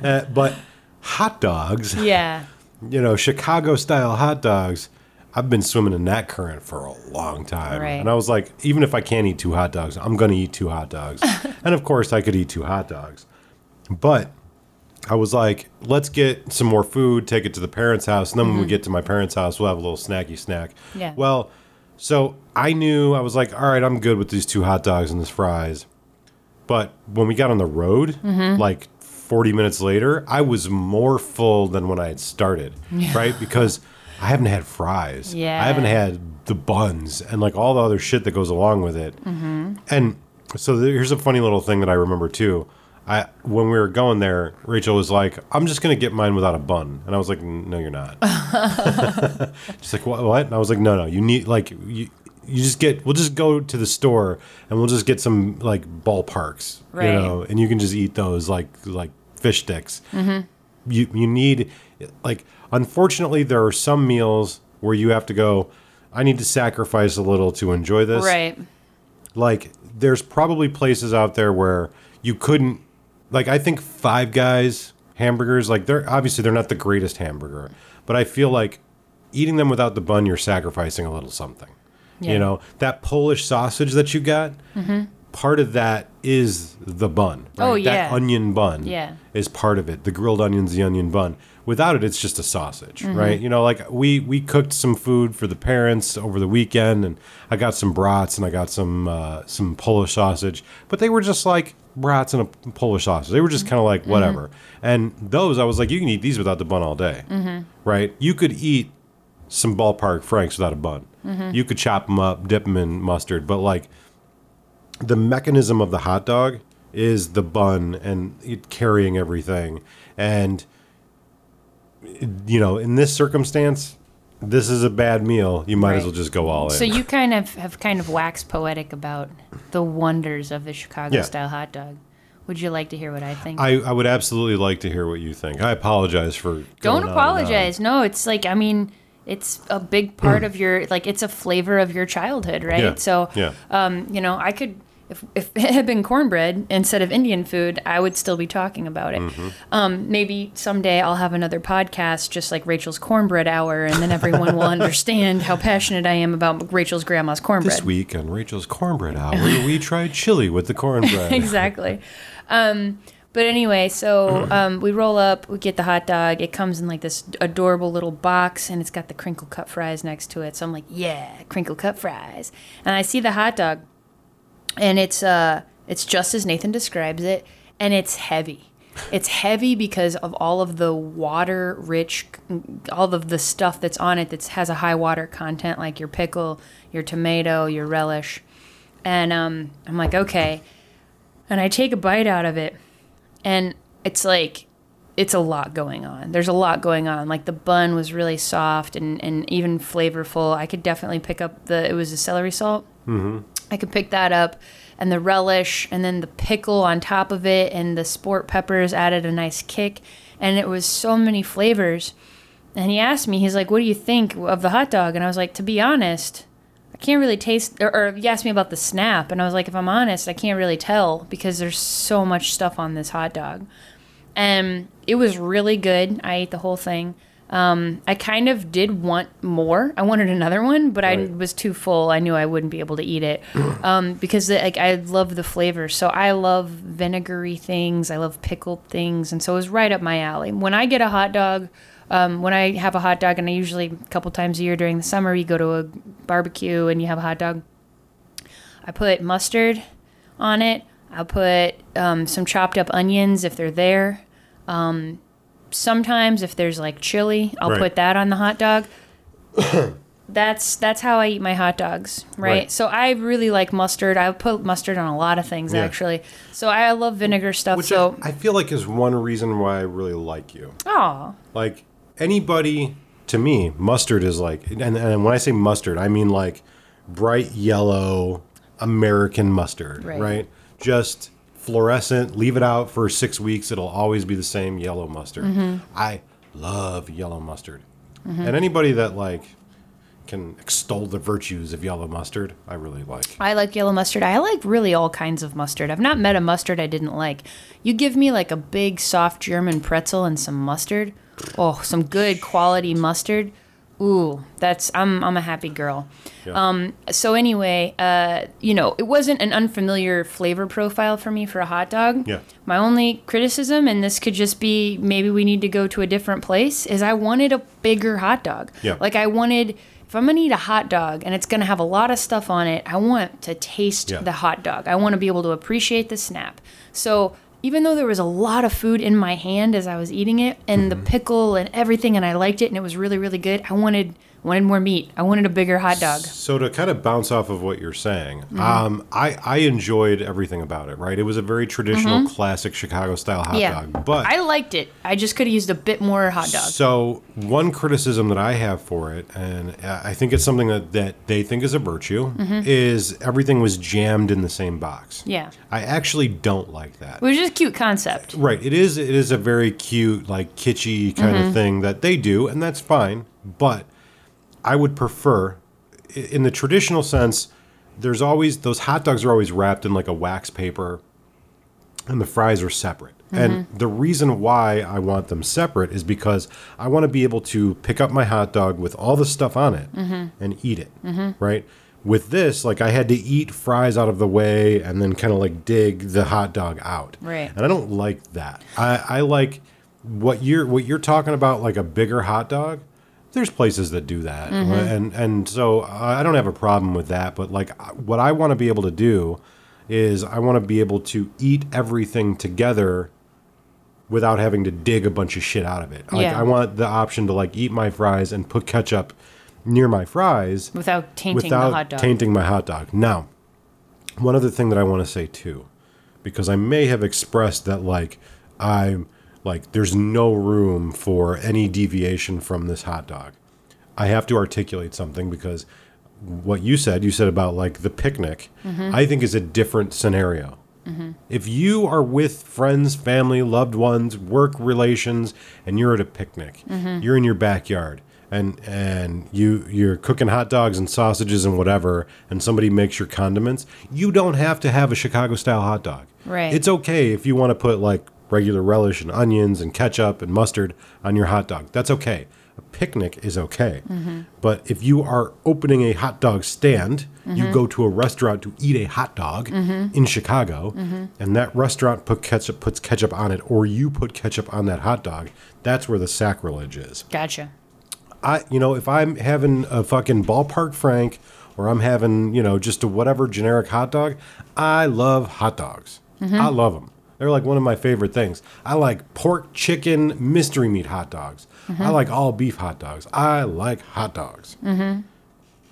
uh, but hot dogs, Yeah. you know, Chicago style hot dogs. I've been swimming in that current for a long time. Right. And I was like, even if I can't eat two hot dogs, I'm going to eat two hot dogs. and of course, I could eat two hot dogs. But I was like, let's get some more food, take it to the parents' house, and then when we mm-hmm. get to my parents' house, we'll have a little snacky snack. Yeah. Well, so I knew I was like, all right, I'm good with these two hot dogs and this fries. But when we got on the road, mm-hmm. like 40 minutes later, I was more full than when I had started, right? Because I haven't had fries. Yeah. I haven't had the buns and like all the other shit that goes along with it. Mm-hmm. And so here's a funny little thing that I remember too. I when we were going there, Rachel was like, "I'm just gonna get mine without a bun," and I was like, "No, you're not." She's like, "What?" what? And I was like, "No, no, you need like you." you just get we'll just go to the store and we'll just get some like ballparks, Right. you know, and you can just eat those like like fish sticks. Mm-hmm. You you need like unfortunately there are some meals where you have to go. I need to sacrifice a little to enjoy this. Right. Like there's probably places out there where you couldn't like I think Five Guys hamburgers like they're obviously they're not the greatest hamburger, but I feel like eating them without the bun you're sacrificing a little something. Yeah. You know, that Polish sausage that you got, mm-hmm. part of that is the bun. Right? Oh, That yeah. onion bun Yeah. is part of it. The grilled onions, the onion bun. Without it, it's just a sausage, Mm-hmm. right? You know, like we we cooked some food for the parents over the weekend, and I got some brats and I got some uh, some Polish sausage, but they were just like brats and a Polish sausage. They were just kind of like whatever. And those, I was like, you can eat these without the bun all day, right? You could eat some ballpark franks without a bun. You could chop them up, dip them in mustard, but like the mechanism of the hot dog is the bun and it carrying everything. And you know, in this circumstance, this is a bad meal. You might as well just go all in. So you kind of have kind of waxed poetic about the wonders of the Chicago Yeah. style hot dog. Would you like to hear what I think? I, I would absolutely like to hear what you think. I apologize for Don't on and on. apologize. No, it's like I mean, it's a big part of your like it's a flavor of your childhood, right? Yeah. So, Yeah. um, you know, I could if if it had been cornbread instead of Indian food, I would still be talking about it. Mm-hmm. Um, maybe someday I'll have another podcast just like Rachel's cornbread hour, and then everyone will understand how passionate I am about Rachel's grandma's cornbread. This week on Rachel's Cornbread Hour, we tried chili with the cornbread. exactly. Um, but anyway, so um, we roll up, we get the hot dog. It comes in like this adorable little box, and it's got the crinkle cut fries next to it. So I'm like, yeah, crinkle cut fries. And I see the hot dog, and it's uh, it's just as Nathan describes it, and it's heavy. It's heavy because of all of the water rich, all of the stuff that's on it that has a high water content, like your pickle, your tomato, your relish. And um, I'm like, okay and I take a bite out of it, and it's like it's a lot going on. There's a lot going on. Like the bun was really soft and, and even flavorful. I could definitely pick up the it was a celery salt. Mm-hmm. I could pick that up, and the relish, and then the pickle on top of it, and the sport peppers added a nice kick, and it was so many flavors. And he asked me, he's like, "What do you think of the hot dog?" And I was like, "To be honest." I can't really taste, or, or he asked me about the snap, and I was like, if I'm honest, I can't really tell because there's so much stuff on this hot dog. And it was really good. I ate the whole thing. Um, I kind of did want more. I wanted another one, but I was too full. I knew I wouldn't be able to eat it um, because like I love the flavor. So I love vinegary things. I love pickled things, and so it was right up my alley. When I get a hot dog, um, when I have a hot dog, and I usually a couple times a year during the summer, you go to a barbecue and you have a hot dog. I put mustard on it. I'll put um, some chopped up onions if they're there. Um, sometimes if there's like chili, I'll Right. put that on the hot dog. that's that's how I eat my hot dogs, right? Right. So I really like mustard. I put mustard on a lot of things Yeah. actually. So I love vinegar stuff. Which so I, I feel like is one reason why I really like you. oh, Like anybody to me, mustard is like, and, and when I say mustard, I mean like bright yellow American mustard, Right. right? Just fluorescent. Leave it out for six weeks; it'll always be the same yellow mustard. Mm-hmm. I love yellow mustard, and anybody that like can extol the virtues of yellow mustard, I really like. I like yellow mustard. I like really all kinds of mustard. I've not met a mustard I didn't like. You give me like a big soft German pretzel and some mustard. Oh, some good quality mustard. Ooh, that's I'm I'm a happy girl. Yeah. Um so anyway, uh you know, it wasn't an unfamiliar flavor profile for me for a hot dog. Yeah. My only criticism and this could just be maybe we need to go to a different place is I wanted a bigger hot dog. Yeah. Like I wanted if I'm gonna eat a hot dog and it's gonna have a lot of stuff on it, I want to taste Yeah. the hot dog. I want to be able to appreciate the snap. So even though there was a lot of food in my hand as I was eating it, and the mm-hmm. pickle and everything, and I liked it, and it was really, really good, I wanted I wanted more meat. I wanted a bigger hot dog. So to kind of bounce off of what you're saying, Mm-hmm. um, I I enjoyed everything about it. Right, it was a very traditional, classic Chicago style hot Mm-hmm. yeah. dog. But I liked it. I just could have used a bit more hot dog. So one criticism that I have for it, and I think it's something that, that they think is a virtue, is everything was jammed in the same box. Mm-hmm. Yeah. I actually don't like that. It was just a cute concept. Right. It is it is a very cute, like kitschy kind Mm-hmm. of thing that they do, and that's fine. But I would prefer in the traditional sense, there's always those hot dogs are always wrapped in like a wax paper and the fries are separate. Mm-hmm. And the reason why I want them separate is because I want to be able to pick up my hot dog with all the stuff on it mm-hmm. and eat it. Mm-hmm. Right? With this, like I had to eat fries out of the way and then kind of like dig the hot dog out. Right. And I don't like that. I, I like what you're what you're talking about, like a bigger hot dog. There's places that do that, mm-hmm. and and so I don't have a problem with that. But like what I want to be able to do is I want to be able to eat everything together without having to dig a bunch of shit out of it. Like Yeah. I want the option to like eat my fries and put ketchup near my fries Without tainting without the hot dog. tainting my hot dog. Now, one other thing that I want to say too, because I may have expressed that like I'm like there's no room for any deviation from this hot dog. I have to articulate something because what you said, you said about like the picnic, Mm-hmm. I think is a different scenario. If you are with friends, family, loved ones, work relations, and you're at a picnic, Mm-hmm. you're in your backyard, and and you you're cooking hot dogs and sausages and whatever, and somebody makes your condiments, you don't have to have a Chicago style hot dog. Right. It's okay if you want to put like regular relish and onions and ketchup and mustard on your hot dog. That's okay. A picnic is okay. Mm-hmm. But if you are opening a hot dog stand, you mm-hmm. go to a restaurant to eat a hot dog mm-hmm. in Chicago, and that restaurant put ketchup puts ketchup on it, or you put ketchup on that hot dog, that's where the sacrilege is. Gotcha. I, you know, if I'm having a fucking ballpark Frank or I'm having, you know, just a whatever generic hot dog, I love hot dogs. I love them. They're like one of my favorite things. I like pork, chicken, mystery meat hot dogs. I like all beef hot dogs. I like hot dogs.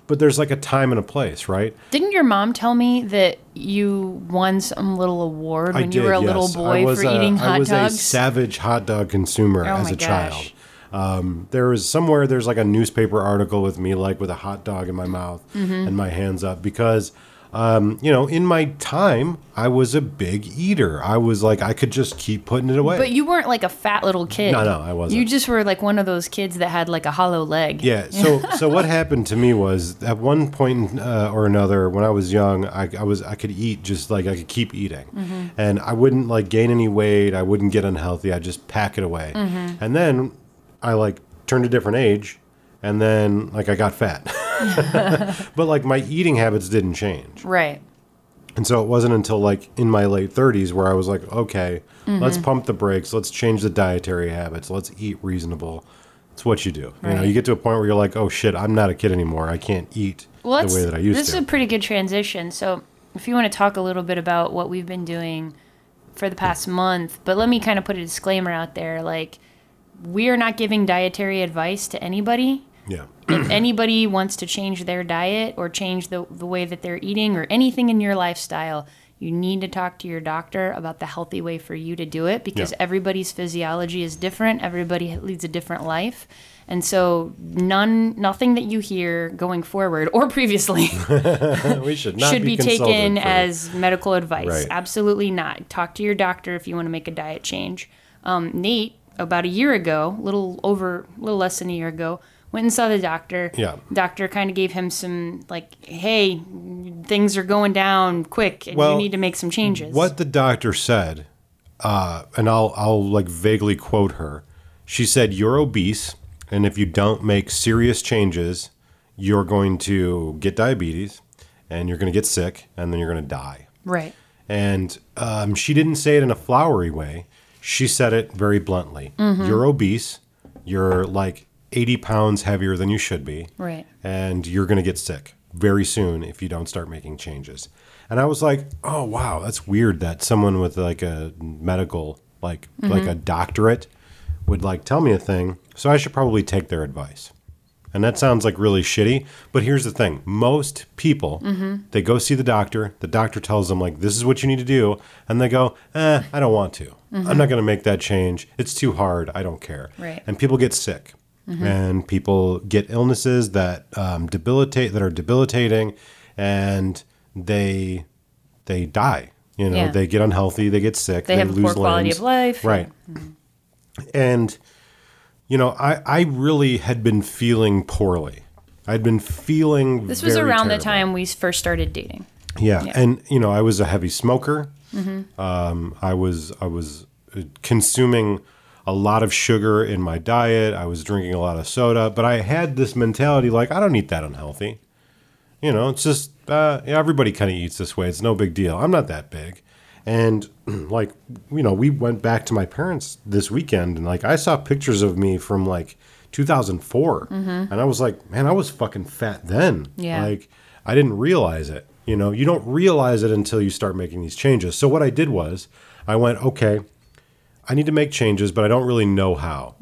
But there's like a time and a place, right? Didn't your mom tell me that you won some little award when you were a little yes. I boy for a- eating hot dogs? I was a savage hot dog consumer Oh as a child. gosh. Um, there was somewhere there's like a newspaper article with me like with a hot dog in my mouth Mm-hmm. and my hands up because um, you know in my time I was a big eater. I was like I could just keep putting it away. But you weren't like a fat little kid. No, no, I wasn't. You just were like one of those kids that had like a hollow leg. Yeah. So so what happened to me was at one point uh, or another when I was young, I, I was I could eat just like I could keep eating, and I wouldn't like gain any weight. I wouldn't get unhealthy. I just pack it away, and then I like turned a different age, and then like I got fat. but like my eating habits didn't change. Right. And so it wasn't until like in my late 30s where I was like, okay, Mm-hmm. let's pump the brakes. Let's change the dietary habits. Let's eat reasonable. It's what you do. You know, you get to a point where you're like, oh shit, I'm not a kid anymore. I can't eat Well, the way that I used this to. This is a pretty good transition. So, if you want to talk a little bit about what we've been doing for the past month, but let me kind of put a disclaimer out there. Like, we are not giving dietary advice to anybody. Yeah. if anybody wants to change their diet or change the, the way that they're eating or anything in your lifestyle, you need to talk to your doctor about the healthy way for you to do it because Yeah. everybody's physiology is different. Everybody leads a different life. And so none nothing that you hear going forward or previously we should not should be, consulted taken for- as medical advice. Right. Absolutely not. Talk to your doctor if you want to make a diet change. Um, Nate, about a year ago, a little over, a little less than a year ago, went and saw the doctor. Yeah. Doctor kind of gave him some like, hey, things are going down quick, and Well, you need to make some changes. What the doctor said, uh, and I'll I'll like vaguely quote her. She said, "You're obese, and if you don't make serious changes, you're going to get diabetes, and you're going to get sick, and then you're going to die." Right. And um, she didn't say it in a flowery way. She said it very bluntly. Mm-hmm. You're obese. You're like 80 pounds heavier than you should be. Right. And you're going to get sick very soon if you don't start making changes. And I was like, oh, wow, that's weird that someone with like a medical, like, like Mm-hmm. a doctorate would like tell me a thing. So I should probably take their advice. And that sounds like really shitty, but here's the thing. Most people, they go see the doctor, the doctor tells them like this is what you need to do, and they go, "Eh, I don't want to. I'm not going to make that change. It's too hard. I don't care." Right. And people get sick. And people get illnesses that um, debilitate that are debilitating and they they die. You know, Yeah. they get unhealthy, they get sick, They have a poor quality limbs. of life. Right. And, you know, I, I really had been feeling poorly. I'd been feeling This was around the time we first started dating. Yeah. Yeah. And, you know, I was a heavy smoker. Mm-hmm. Um, I was, I was uh, consuming a lot of sugar in my diet. I was drinking a lot of soda, but I had this mentality like, I don't eat that unhealthy. You know, it's just uh, yeah, everybody kind of eats this way. It's no big deal. I'm not that big. And like, you know, we went back to my parents this weekend and like I saw pictures of me from like 2004. And I was like, man, I was fucking fat then. Yeah. Like, I didn't realize it. You know, you don't realize it until you start making these changes. So what I did was I went, okay, I need to make changes, but I don't really know how.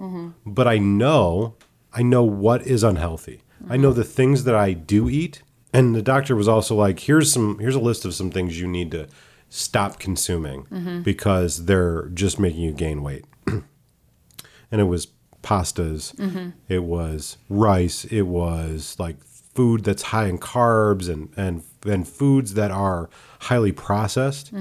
But I know, I know what is unhealthy. I know the things that I do eat. And the doctor was also like, here's some, here's a list of some things you need to stop consuming because they're just making you gain weight. and it was pastas, it was rice, it was like food that's high in carbs and and and foods that are highly processed.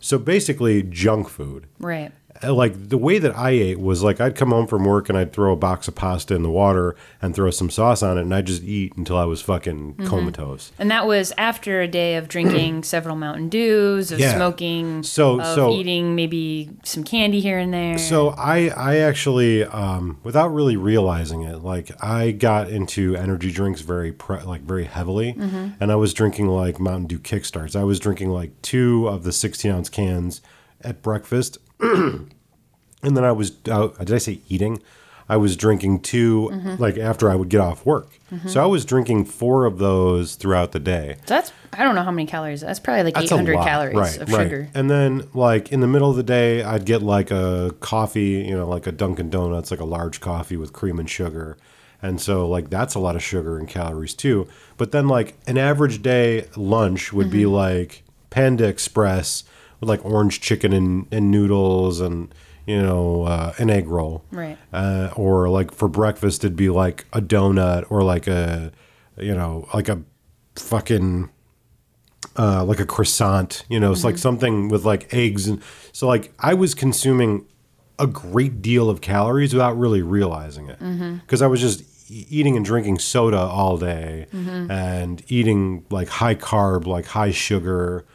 So basically, junk food. Right. Uh, Like the way that I ate was like I'd come home from work and I'd throw a box of pasta in the water and throw some sauce on it and I'd just eat until I was fucking comatose. And that was after a day of drinking several Mountain Dews, of Yeah. smoking, So- of so- eating maybe some candy here and there. So I I actually um, without really realizing it, like I got into energy drinks very pre- like very heavily, and I was drinking like Mountain Dew Kickstarts. I was drinking like two of the sixteen ounce cans at breakfast, and then I was uh, did I say eating? I was drinking 2 like after I would get off work. So I was drinking four of those throughout the day. So that's I don't know how many calories. That's probably like 800 lot. calories right, of right. sugar. And then, like in the middle of the day, I'd get like a coffee, you know, like a Dunkin' Donuts, like a large coffee with cream and sugar. And so, like, that's a lot of sugar and calories too. But then, like, an average day lunch would be Mm-hmm. like Panda Express with like orange chicken and, and noodles and, you know, uh, an egg roll. Right. Uh, or like for breakfast, it'd be like a donut or like a, you know, like a fucking uh, like a croissant, you know, it's like something with like eggs. And so, like, I was consuming a great deal of calories without really realizing it because I was just eating and drinking soda all day and eating like high carb, like high sugar,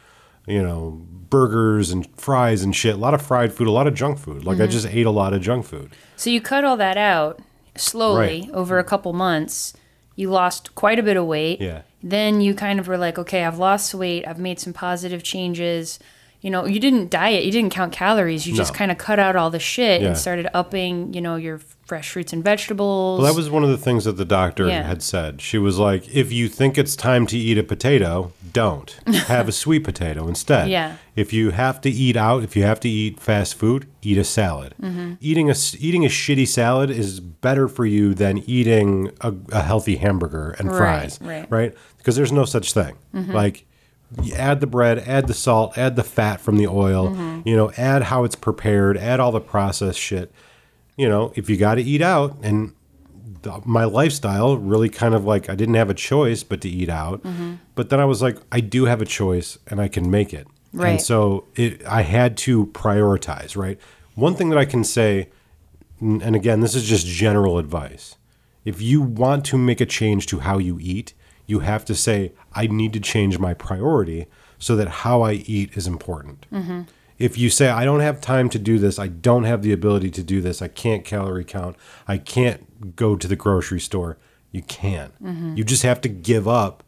you know, burgers and fries and shit. A lot of fried food, a lot of junk food. Like, I mm-hmm. just ate a lot of junk food. So you cut all that out slowly Right. over a couple months. You lost quite a bit of weight. Yeah. Then you kind of were like, okay, I've lost weight. I've made some positive changes. You know, you didn't diet. You didn't count calories. You just kind of cut out all the shit Yeah. and started upping, you know, your fresh fruits and vegetables. Well, that was one of the things that the doctor Yeah. had said. She was like, if you think it's time to eat a potato, don't. Have a sweet potato instead. Yeah. If you have to eat out, if you have to eat fast food, eat a salad. Mm-hmm. Eating a eating a shitty salad is better for you than eating a, a healthy hamburger and Right, fries. right. Right? Because there's no such thing. Like you add the bread, add the salt, add the fat from the oil, you know, add how it's prepared, add all the processed shit you know, if you got to eat out, and the, my lifestyle really kind of like I didn't have a choice but to eat out. Mm-hmm. But then I was like, I do have a choice, and I can make it. Right. And so it, I had to prioritize. Right. One thing that I can say, and again, this is just general advice. If you want to make a change to how you eat, you have to say, I need to change my priority so that how I eat is important. Mm-hmm. If you say i don't have time to do this. I don't have the ability to do this. I can't calorie count. I can't go to the grocery store. You can mm-hmm. you just have to give up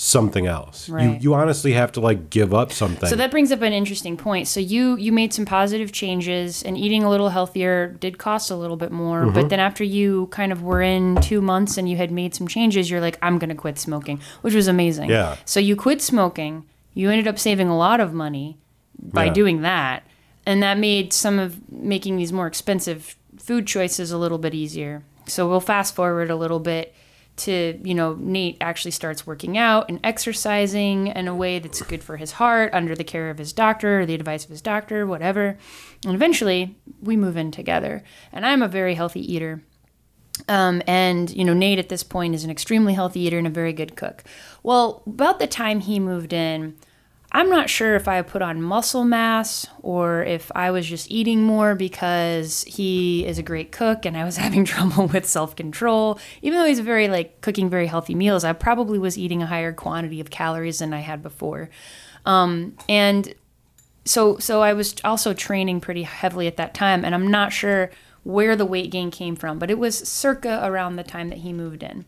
something else you, Right. you honestly have to like give up something So that brings up an interesting point. So you you made some positive changes, and eating a little healthier did cost a little bit more. Mm-hmm. But then after you kind of were in two months and you had made some changes, you're like, I'm gonna quit smoking, which was amazing. Yeah. So you quit smoking. You ended up saving a lot of money by Yeah. doing that, and that made some of making these more expensive food choices a little bit easier. So we'll fast forward a little bit to you know Nate actually starts working out and exercising in a way that's good for his heart under the care of his doctor or the advice of his doctor, whatever. And eventually we move in together. And I'm a very healthy eater. Um, and you know Nate at this point is an extremely healthy eater and a very good cook. Well, about the time he moved in, I'm not sure if I put on muscle mass or if I was just eating more because he is a great cook and I was having trouble with self control. Even though he's very like cooking very healthy meals, I probably was eating a higher quantity of calories than I had before. Um, and so so I was also training pretty heavily at that time, and I'm not sure where the weight gain came from, but it was circa around the time that he moved in.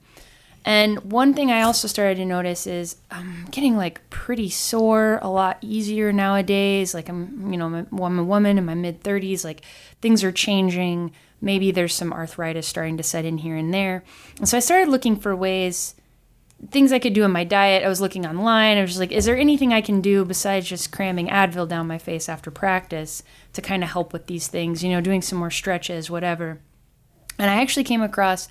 And one thing I also started to notice is I'm getting like pretty sore a lot easier nowadays. Like I'm, you know, I'm a woman in my mid 30s. Like things are changing. Maybe there's some arthritis starting to set in here and there. And so I started looking for ways, things I could do in my diet. I was looking online. I was just like, is there anything I can do besides just cramming Advil down my face after practice to kind of help with these things? You know, doing some more stretches, whatever. And I actually came across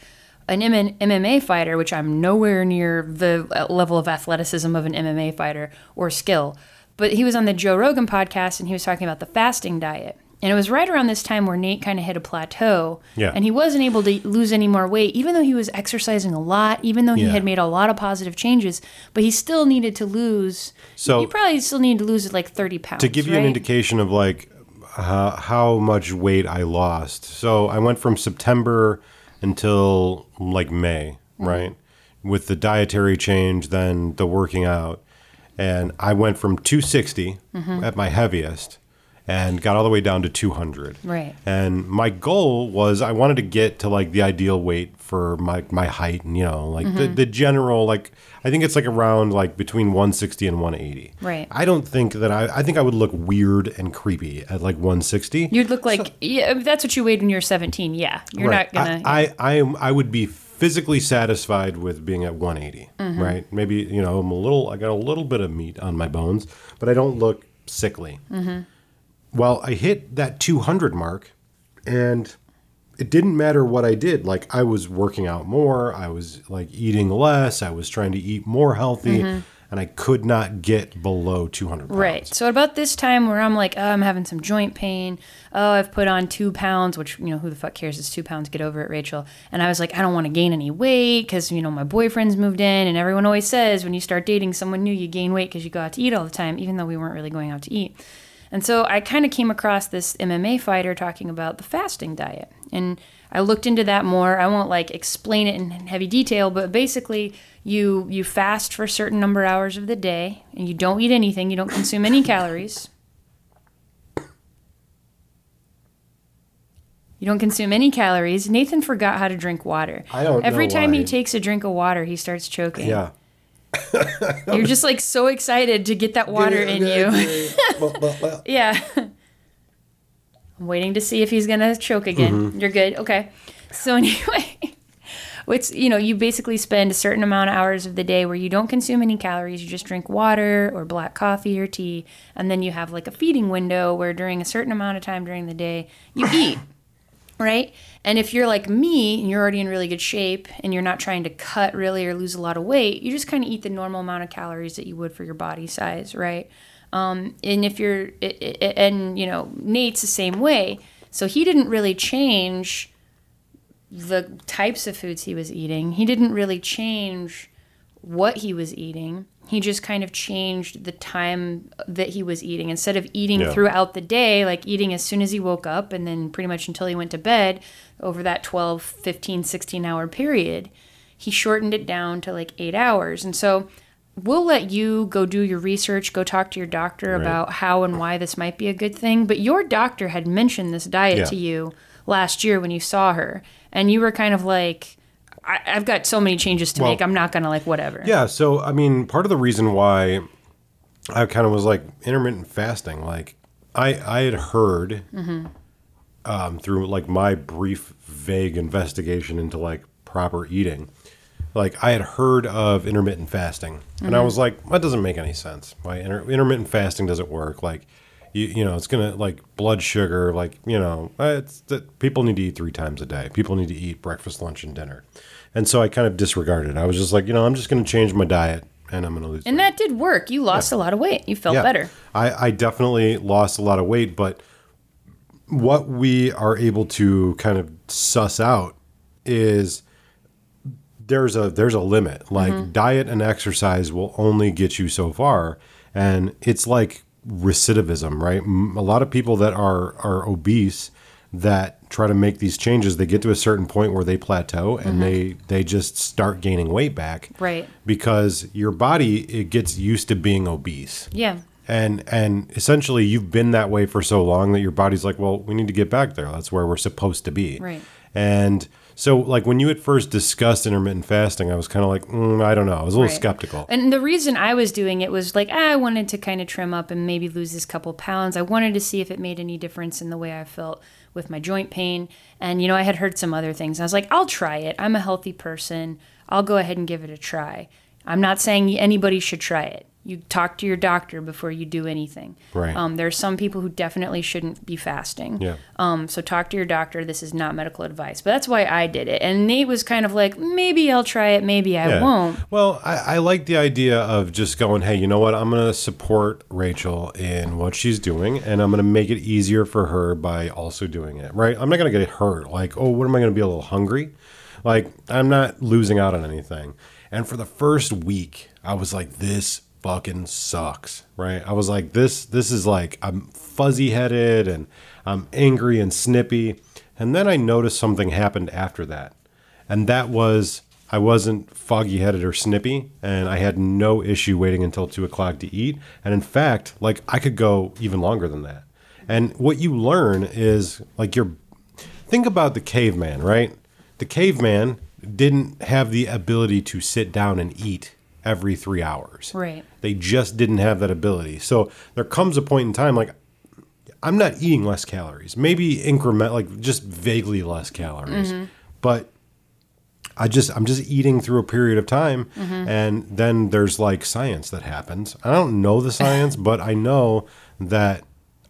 an MMA fighter, which I'm nowhere near the uh, level of athleticism of an MMA fighter or skill, but he was on the Joe Rogan podcast and he was talking about the fasting diet. And it was right around this time where Nate kind of hit a plateau. Yeah. And he wasn't able to lose any more weight, even though he was exercising a lot, even though he Yeah. had made a lot of positive changes. But he still needed to lose. So- he probably still needed to lose like 30 pounds. to give you an indication of like uh, how much weight I lost. So I went from September until like May, Mm-hmm. right? With the dietary change, then the working out, and I went from 260 Mm-hmm. at my heaviest and got all the way down to 200. Right. And my goal was I wanted to get to like the ideal weight for my my height and you know like the, Mm-hmm. the general like I think it's like around like between 160 and 180. Right. I don't think that I I think I would look weird and creepy at like 160. You'd look like, yeah, if that's what you weighed when you're 17. Yeah. You're Right. not going to. I, I I am I would be physically satisfied with being at 180. Mm-hmm. Right. Maybe you know I'm a little I got a little bit of meat on my bones, but I don't look sickly. Mm-hmm. Well, I hit that 200 mark, and it didn't matter what I did. Like I was working out more, I was like eating less, I was trying to eat more healthy, and I could not get below 200 pounds. Mm-hmm. Right. So about this time where I'm like, oh, I'm having some joint pain. Oh, I've put on two pounds, which, you know, who the fuck cares? It's two pounds. Get over it, Rachel. And I was like, I don't want to gain any weight because, you know, my boyfriend's moved in and everyone always says when you start dating someone new, you gain weight because you go out to eat all the time, even though we weren't really going out to eat. And so I kind of came across this MMA fighter talking about the fasting diet. And I looked into that more. I won't like explain it in heavy detail, but basically you you fast for a certain number of hours of the day and you don't eat anything, you don't consume any calories. You don't consume any calories. Nathan forgot how to drink water. I don't Every time he takes a drink of water, he starts choking. Yeah. You're just like so excited to get that water in you. Yeah. I'm waiting to see if he's gonna choke again. Mm-hmm. You're good. Okay. So anyway, it's you know you basically spend a certain amount of hours of the day where you don't consume any calories. You just drink water or black coffee or tea, and then you have like a feeding window where during a certain amount of time during the day you eat. Right? And if you're like me and you're already in really good shape and you're not trying to cut really or lose a lot of weight, you just kind of eat the normal amount of calories that you would for your body size, right? Um, and if you're, and you know, Nate's the same way. So he didn't really change the types of foods he was eating. He didn't really change what he was eating. He just kind of changed the time that he was eating. Instead of eating Yeah. throughout the day, like eating as soon as he woke up and then pretty much until he went to bed over that 12, 15, 16 hour period, he shortened it down to like eight hours. And so we'll let you go do your research, go talk to your doctor Right. about how and why this might be a good thing. But your doctor had mentioned this diet Yeah. to you last year when you saw her. And you were kind of like, I, I've got so many changes to Well- make. I'm not going to like whatever. Yeah, so I mean, part of the reason why I kind of was like intermittent fasting, like I I had heard mm-hmm. Um, through like my brief, vague investigation into like proper eating, like I had heard of intermittent fasting, and I was like, that doesn't make any sense. Why inter- intermittent fasting doesn't work? Like, you, you know, it's gonna like blood sugar, like you know, it's that people need to eat three times a day. People need to eat breakfast, lunch, and dinner. And so I kind of disregarded. It. I was just like, you know, I'm just gonna change my diet, and I'm gonna lose. It. And that did work. You lost a lot of weight. You felt Yeah. better. I, I definitely lost a lot of weight, but what we are able to kind of suss out is there's a there's a limit. Like mm-hmm. diet and exercise will only get you so far, and it's like recidivism, right? A lot of people that are are obese that try to make these changes, they get to a certain point where they plateau and mm-hmm. they they just start gaining weight back, Right. Because your body it gets used to being obese Yeah. And and essentially you've been that way for so long that your body's like well we need to get back there that's where we're supposed to be Right. and so like when you at first discussed intermittent fasting i was kind of like mm, i don't know i was a little Right. skeptical And the reason I was doing it was like I wanted to kind of trim up and maybe lose this couple pounds. I wanted to see if it made any difference in the way I felt with my joint pain. And you know, I had heard some other things. I was like, I'll try it. I'm a healthy person. I'll go ahead and give it a try. I'm not saying anybody should try it. You talk to your doctor before you do anything. Right. Um, there are some people who definitely shouldn't be fasting. Yeah. Um, so talk to your doctor. This is not medical advice, but that's why I did it. And Nate was kind of like, maybe I'll try it, maybe I Yeah. won't. Well, I, I like the idea of just going, hey, you know what? I'm going to support Rachel in what she's doing, and I'm going to make it easier for her by also doing it, right? I'm not going to get hurt. Like, oh, what am I going to be a little hungry? Like, I'm not losing out on anything. And for the first week, I was like, this fucking sucks, right? I was like, this, this is like, I'm fuzzy headed and I'm angry and snippy. And then I noticed something happened after that and that was I wasn't foggy headed or snippy, and I had no issue waiting until two o'clock to eat. And in fact, like I could go even longer than that. And what you learn is like you're think about the caveman, right? The caveman didn't have the ability to sit down and eat every three hours. Right. They just didn't have that ability. So there comes a point in time like I'm not eating less calories. Maybe increment like just vaguely less calories. Mm-hmm. But I just I'm just eating through a period of time mm-hmm. and then there's like science that happens. I don't know the science, but I know that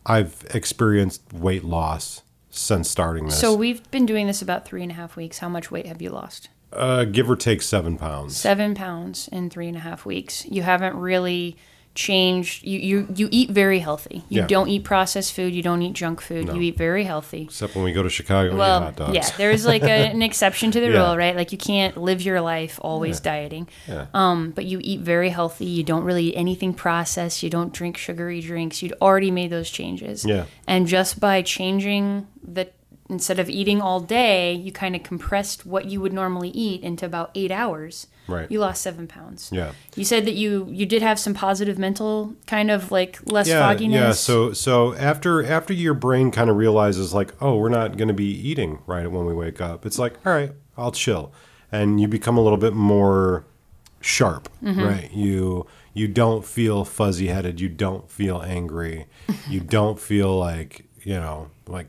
I've experienced weight loss since starting this. So we've been doing this about three and a half weeks. How much weight have you lost? Uh, give or take seven pounds. Seven pounds in three and a half weeks. You haven't really changed. You you, you eat very healthy. You Yeah. don't eat processed food. You don't eat junk food. You eat very healthy. Except when we go to Chicago and eat Well, hot dogs. yeah, there's like a, an exception to the Yeah. rule, right? Like you can't live your life always dieting. Yeah. Um, but you eat very healthy. You don't really eat anything processed. You don't drink sugary drinks. You'd already made those changes. Yeah. And just by changing the instead of eating all day, you kind of compressed what you would normally eat into about eight hours. Right. You lost seven pounds. Yeah. You said that you you did have some positive mental kind of like less yeah, fogginess. Yeah, so so after after your brain kind of realizes like, oh, we're not going to be eating right when we wake up. It's like, all right, I'll chill, and you become a little bit more sharp, Mm-hmm. right? You you don't feel fuzzy headed. You don't feel angry. you don't feel like you know like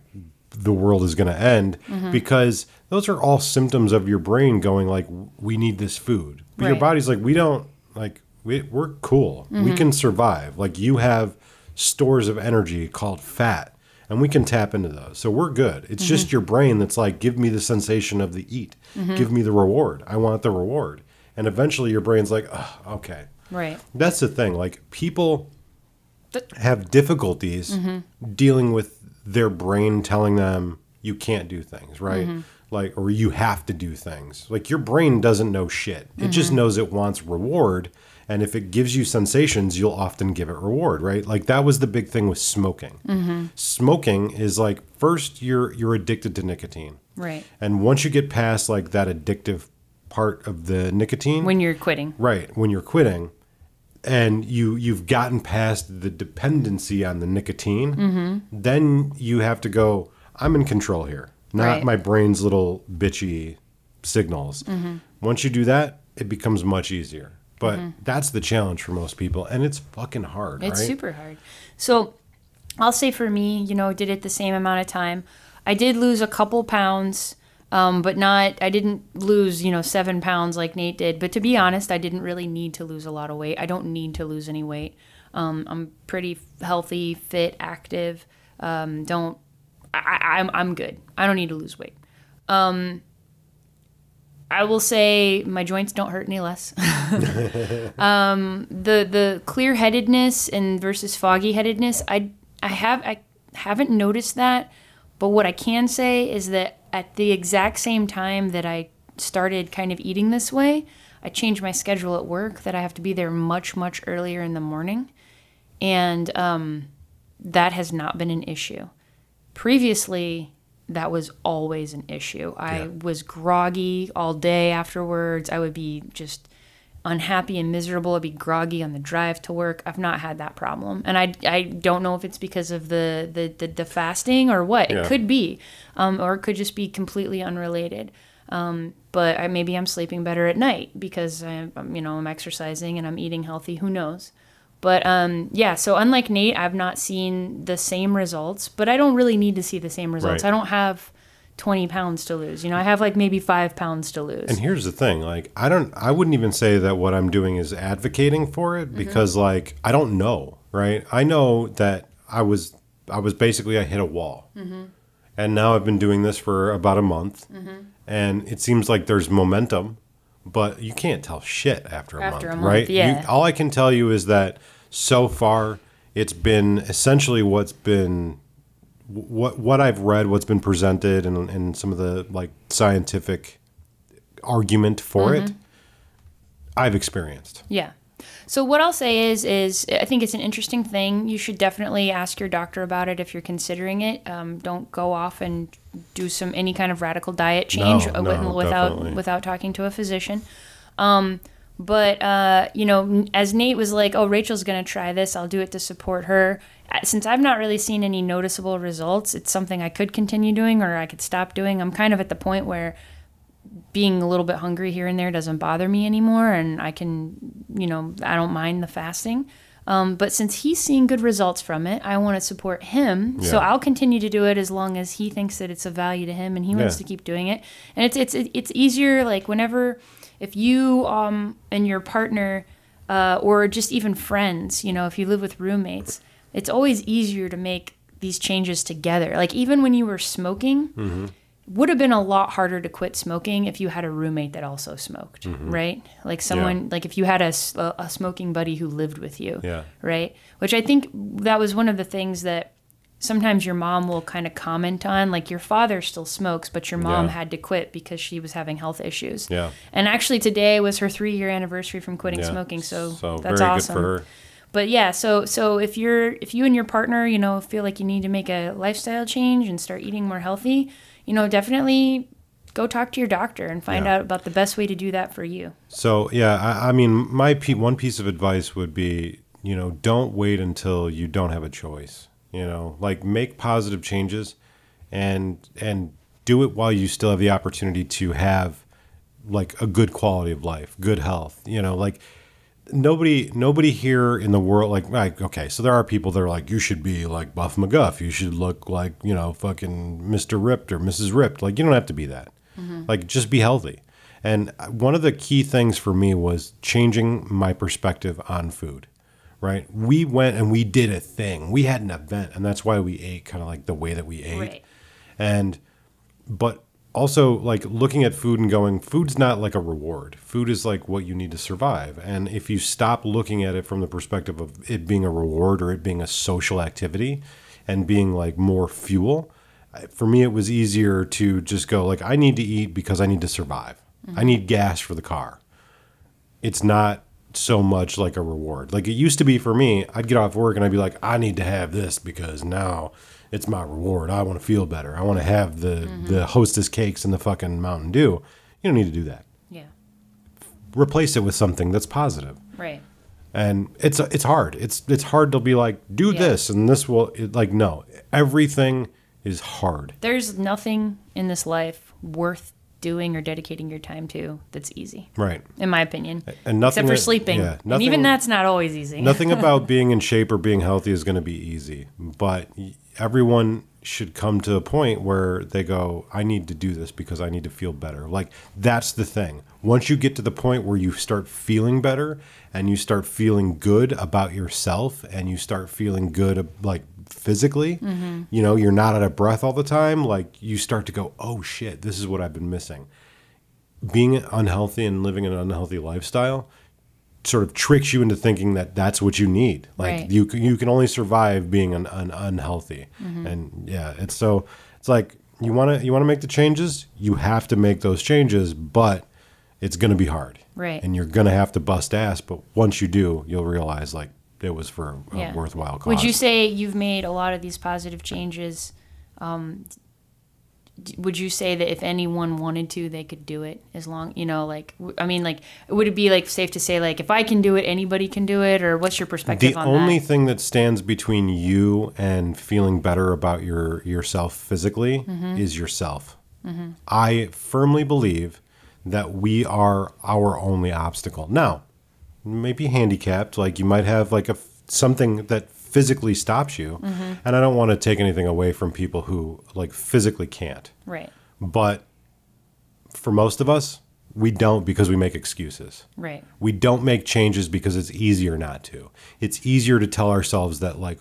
the world is going to end Mm-hmm. because those are all symptoms of your brain going like we need this food. But your body's like we don't like we, we're cool. Mm-hmm. we can survive. Like you have stores of energy called fat and we can tap into those. So we're good. It's Mm-hmm. just your brain that's like give me the sensation of the eat. Give me the reward. I want the reward. And eventually your brain's like oh, okay. Right. that's the thing. Like people have difficulties dealing with their brain telling them you can't do things, right? Mm-hmm. Like or you have to do things. Like your brain doesn't know shit. It just mm-hmm. knows it wants reward. And if it gives you sensations, you'll often give it reward, right? Like that was the big thing with smoking. Mm-hmm. Smoking is like first you're you're addicted to nicotine. Right. And once you get past like that addictive part of the nicotine, When you're quitting. Right, when you're quitting and you you've gotten past the dependency on the nicotine, Mm-hmm. then you have to go I'm in control here, not Right. my brain's little bitchy signals. Mm-hmm. Once you do that, it becomes much easier. But that's the challenge for most people and it's fucking hard, It's right? super hard. So I'll say for me, you know, did it the same amount of time. I did lose a couple pounds, um, but not, I didn't lose, you know, seven pounds like Nate did. But to be honest, I didn't really need to lose a lot of weight. I don't need to lose any weight. Um, I'm pretty healthy, fit, active. Um, don't I, I, I'm I'm good. I don't need to lose weight. Um, I will say my joints don't hurt any less. um, the the clear headedness and versus foggy headedness, I I have I haven't noticed that, but what I can say is that at the exact same time that I started kind of eating this way, I changed my schedule at work that I have to be there much much earlier in the morning, and um, that has not been an issue. Previously, that was always an issue. I Yeah. was groggy all day afterwards. I would be just unhappy and miserable. I'd be groggy on the drive to work. I've not had that problem, and I, I don't know if it's because of the the, the, the fasting or what. Yeah. It could be, um, or it could just be completely unrelated. Um, but I, maybe I'm sleeping better at night because I'm, you know I'm exercising and I'm eating healthy. Who knows? But um, yeah, so unlike Nate, I've not seen the same results, but I don't really need to see the same results. Right. I don't have 20 pounds to lose. You know, I have like maybe five pounds to lose. And here's the thing, like I don't I wouldn't even say that what I'm doing is advocating for Mm-hmm. it because like I don't know, right? I know that I was I was basically I hit a wall. Mm-hmm. And now I've been doing this for about a month. And it seems like there's momentum, but you can't tell shit after a After month, a month, right? yeah. You, all I can tell you is that so far it's been essentially what's been what what I've read, what's been presented, and and some of the like scientific argument for it, I've experienced. Yeah. So what I'll say is, is I think it's an interesting thing. You should definitely ask your doctor about it if you're considering it. Um, don't go off and do some any kind of radical diet change No, no, without definitely. without talking to a physician. Um, but uh, you know, as Nate was like, "Oh, Rachel's gonna try this. I'll do it to support her." Since I've not really seen any noticeable results, it's something I could continue doing or I could stop doing. I'm kind of at the point where being a little bit hungry here and there doesn't bother me anymore and i can you know i don't mind the fasting um, but since he's seeing good results from it i want to support him so i'll continue to do it as long as he thinks that it's of value to him and he wants to keep doing it and it's it's it's easier like whenever if you um and your partner uh, or just even friends you know if you live with roommates it's always easier to make these changes together like even when you were smoking would have been a lot harder to quit smoking if you had a roommate that also smoked, right? Like someone, like if you had a, a smoking buddy who lived with you, Yeah. right? Which I think that was one of the things that sometimes your mom will kind of comment on. Like your father still smokes, but your mom Yeah. had to quit because she was having health issues. Yeah. And actually, today was her three year anniversary from quitting Yeah. smoking. So, so that's very awesome good for her. but yeah so so if you're if you and your partner you know feel like you need to make a lifestyle change and start eating more healthy you know definitely go talk to your doctor and find Yeah. out about the best way to do that for you So yeah, I, I mean, my pe- one piece of advice would be, you know, don't wait until you don't have a choice. You know, like make positive changes, and and do it while you still have the opportunity to have like a good quality of life, good health. You know, like nobody nobody here in the world like like okay so there are people that are like you should be like buff mcguff. You should look like you know fucking mr ripped or mrs ripped. Like you don't have to be that. Mm-hmm. Like just be healthy. And uh, one of the key things for me was changing my perspective on food right? We went and we did a thing. We had an event and that's why we ate kind of like the way that we ate. Right. and but also like looking at food and going food's not like a reward. Food is like what you need to survive. And if you stop looking at it from the perspective of it being a reward or it being a social activity and being like more fuel for me it was easier to just go like i need to eat because i need to survive. I mm-hmm. need gas for the car. It's not so much like a reward. Like it used to be for me, I'd get off work and I'd be like, I need to have this because now it's my reward. I want to feel better. I want to have the mm-hmm. the hostess cakes and the fucking Mountain Dew. You don't need to do that. yeah Replace it with something that's positive. right And it's it's hard. It's it's hard to be like, do Yeah. this and this will it, like no. Everything is hard. there's nothing in this life worth doing or dedicating your time to that's easy Right. in my opinion And nothing except for that- sleeping yeah, and even that's not always easy Nothing about being in shape or being healthy is going to be easy, but everyone should come to a point where they go, I need to do this because I need to feel better. Like that's the thing. Once you get to the point where you start feeling better and you start feeling good about yourself and you start feeling good like physically, mm-hmm. you know, you're not out of breath all the time, like you start to go, "Oh shit, this is what I've been missing." Being unhealthy and living an unhealthy lifestyle sort of tricks you into thinking that that's what you need. Like Right. you you can only survive being an, an unhealthy. Mm-hmm. And yeah, it's so it's like you want to you want to make the changes, you have to make those changes, but it's going to be hard. Right. And you're going to have to bust ass, but once you do, you'll realize like it was for a Yeah. worthwhile cause. Would you say you've made a lot of these positive changes? Um, d- would you say that if anyone wanted to, they could do it as long, you know, like, w- I mean, like, would it be like safe to say, like, if I can do it, anybody can do it? Or what's your perspective the on only that? thing that stands between you and feeling better about your yourself physically Mm-hmm. is yourself. I firmly believe that we are our only obstacle. Now, you may be handicapped, like you might have like a something that physically stops you, Mm-hmm. and I don't want to take anything away from people who like physically can't. Right, But for most of us, we don't because we make excuses. right, We don't make changes because it's easier not to. It's easier to tell ourselves that like,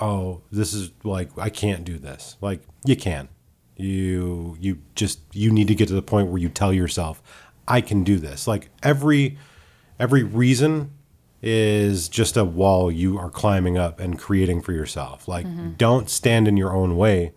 oh, this is like I can't do this. Like you can. You you just you need to get to the point where you tell yourself, I can do this. Like every every reason is just a wall you are climbing up and creating for yourself. Like mm-hmm. don't stand in your own way.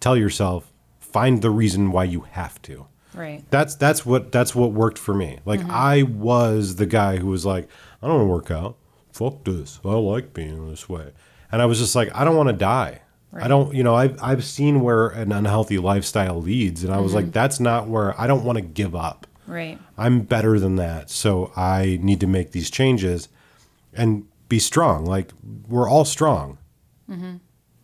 Tell yourself, find the reason why you have to right, that's that's what that's what worked for me. Like mm-hmm. I was the guy who was like, I don't want to work out. Fuck this. I like being this way. And I was just like, I don't want to die. I don't, you know, I've I've seen where an unhealthy lifestyle leads, and I was like, mm-hmm. that's not where I don't want to give up. Right, I'm better than that, so I need to make these changes and be strong. Like we're all strong. Mm-hmm.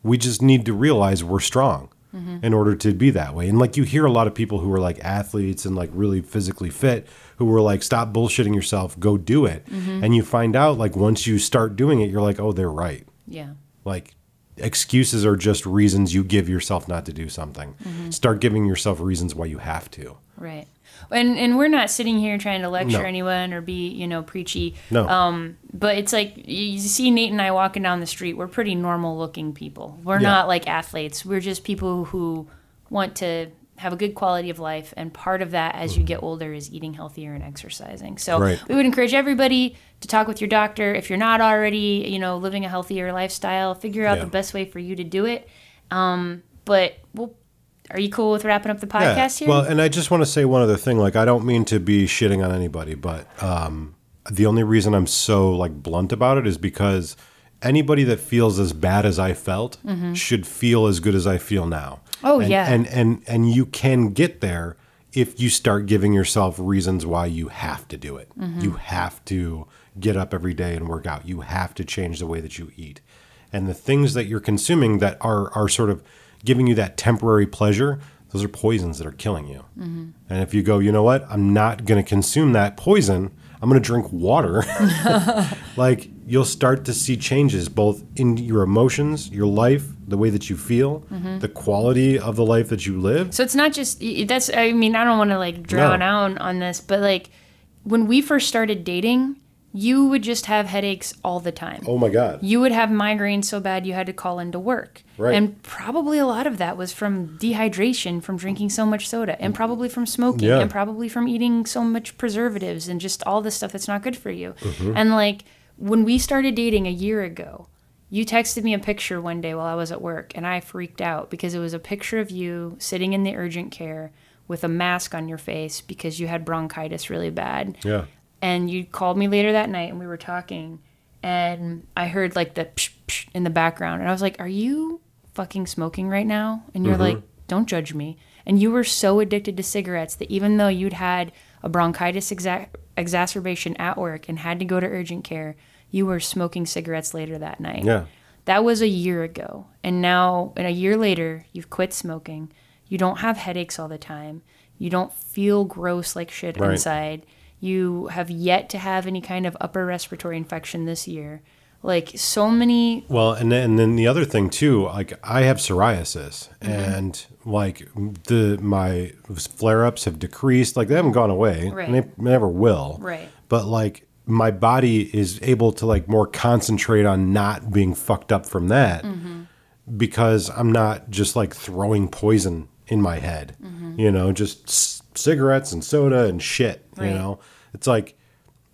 We just need to realize we're strong mm-hmm. in order to be that way. And like you hear a lot of people who are like athletes and like really physically fit who were like, stop bullshitting yourself, go do it. Mm-hmm. And you find out like once you start doing it, you're like, oh, they're right. yeah, Like excuses are just reasons you give yourself not to do something. Start giving yourself reasons why you have to. right. And and we're not sitting here trying to lecture No. anyone or be you know preachy. No. Um, but it's like you see Nate and I walking down the street. We're pretty normal looking people. We're Yeah. not like athletes. We're just people who want to have a good quality of life. And part of that, as you get older, is eating healthier and exercising. So Mm-hmm. Right. we would encourage everybody to talk with your doctor if you're not already, you know, living a healthier lifestyle. Figure out Yeah. the best way for you to do it. Um, but well, are you cool with wrapping up the podcast here? Well, and I just want to say one other thing. Like, I don't mean to be shitting on anybody, but um, the only reason I'm so like blunt about it is because anybody that feels as bad as I felt should feel as good as I feel now. Mm-hmm. Oh, And- yeah. and and and you can get there if you start giving yourself reasons why you have to do it. Mm-hmm. You have to get up every day and work out. You have to change the way that you eat. And the things that you're consuming that are are sort of giving you that temporary pleasure, those are poisons that are killing you. Mm-hmm. And if you go, you know what? I'm not going to consume that poison. I'm going to drink water. like you'll start to see changes both in your emotions, your life, the way that you feel, Mm-hmm. the quality of the life that you live. So it's not just that's. I mean, I don't want to like drown No. out on this, but like when we first started dating, you would just have headaches all the time. Oh my god. You would have migraines so bad you had to call into work. Right. And probably a lot of that was from dehydration, from drinking so much soda, and probably from smoking, Yeah. and probably from eating so much preservatives and just all this stuff that's not good for you. Mm-hmm. And like when we started dating a year ago, you texted me a picture one day while I was at work, and I freaked out because it was a picture of you sitting in the urgent care with a mask on your face because you had bronchitis really bad Yeah. And you called me later that night and we were talking and I heard like the psh, psh in the background and I was like, "Are you fucking smoking right now?" And you're mm-hmm. like, "Don't judge me." And you were so addicted to cigarettes that even though you'd had a bronchitis exa- exacerbation at work and had to go to urgent care, you were smoking cigarettes later that night. Yeah. That was a year ago. And now, and a year later, you've quit smoking. You don't have headaches all the time. You don't feel gross like shit Right. inside. You have yet to have any kind of upper respiratory infection this year. Like so many. Well, and then, and then the other thing too, like I have psoriasis, Mm-hmm. and like the my flare ups have decreased. Like they haven't gone away, Right. and they never will. Right. But like my body is able to like more concentrate on not being fucked up from that Mm-hmm. because I'm not just like throwing poison in my head. Mm-hmm. You know, just c- cigarettes and soda and shit. Right. You know, it's like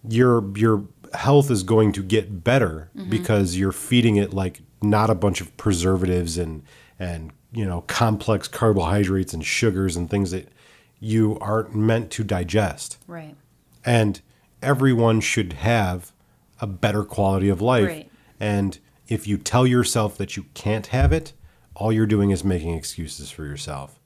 your your health is going to get better Mm-hmm. because you're feeding it like not a bunch of preservatives and and you know complex carbohydrates and sugars and things that you aren't meant to digest Right. and everyone should have a better quality of life Right. and if you tell yourself that you can't have it all you're doing is making excuses for yourself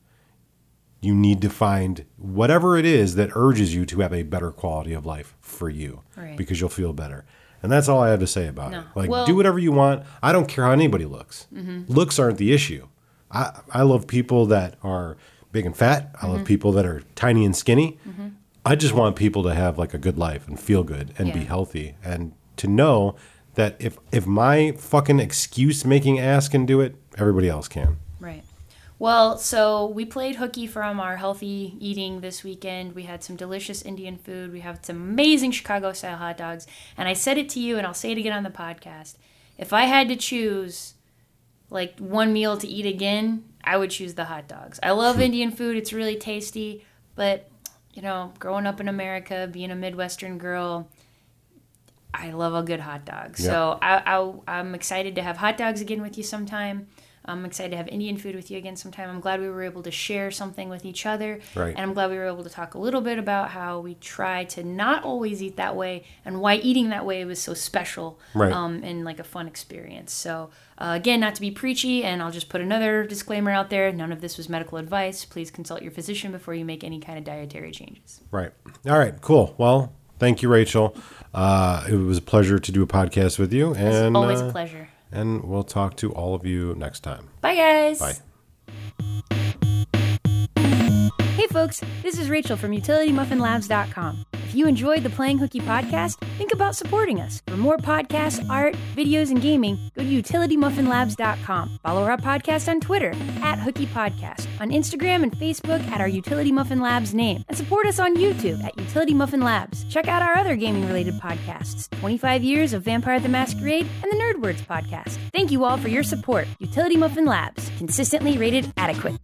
you need to find whatever it is that urges you to have a better quality of life for you Right. because you'll feel better. And that's all i have to say about No. it. Like Well- do whatever you want. I don't care how anybody looks. Mm-hmm. Looks aren't the issue. I, I love people that are big and fat. I love mm-hmm. people that are tiny and skinny. Mm-hmm. I just want people to have like a good life and feel good and be healthy. And to know that if if my fucking excuse making ass can do it everybody else can. Well, so we played hooky from our healthy eating this weekend. We had some delicious Indian food. We have some amazing Chicago style hot dogs. And I said it to you, and I'll say it again on the podcast. If I had to choose like one meal to eat again, I would choose the hot dogs. I love hmm. Indian food, it's really tasty. But, you know, growing up in America, being a Midwestern girl, I love a good hot dog. So I, I, I'm excited to have hot dogs again with you sometime. I'm excited to have Indian food with you again sometime. I'm glad we were able to share something with each other. Right. And I'm glad we were able to talk a little bit about how we try to not always eat that way and why eating that way was so special Right. um, and like a fun experience. So, uh, again, not to be preachy, and I'll just put another disclaimer out there none of this was medical advice. Please consult your physician before you make any kind of dietary changes. Right. All right. Cool. Well, thank you, Rachel. Uh, it was a pleasure to do a podcast with you, and Always uh, a pleasure. And we'll talk to all of you next time. Bye, guys. Bye. Hey folks, this is Rachel from UtilityMuffinLabs.com. If you enjoyed the Playing Hooky podcast, think about supporting us. For more podcasts, art, videos, and gaming, go to UtilityMuffinLabs.com. Follow our podcast on Twitter at Hooky Podcast, on Instagram and Facebook at our Utility Muffin Labs name, and support us on YouTube at Utility Muffin Labs. Check out our other gaming-related podcasts, 25 Years of Vampire the Masquerade and the Nerd Words podcast. Thank you all for your support. Utility Muffin Labs, consistently rated adequate.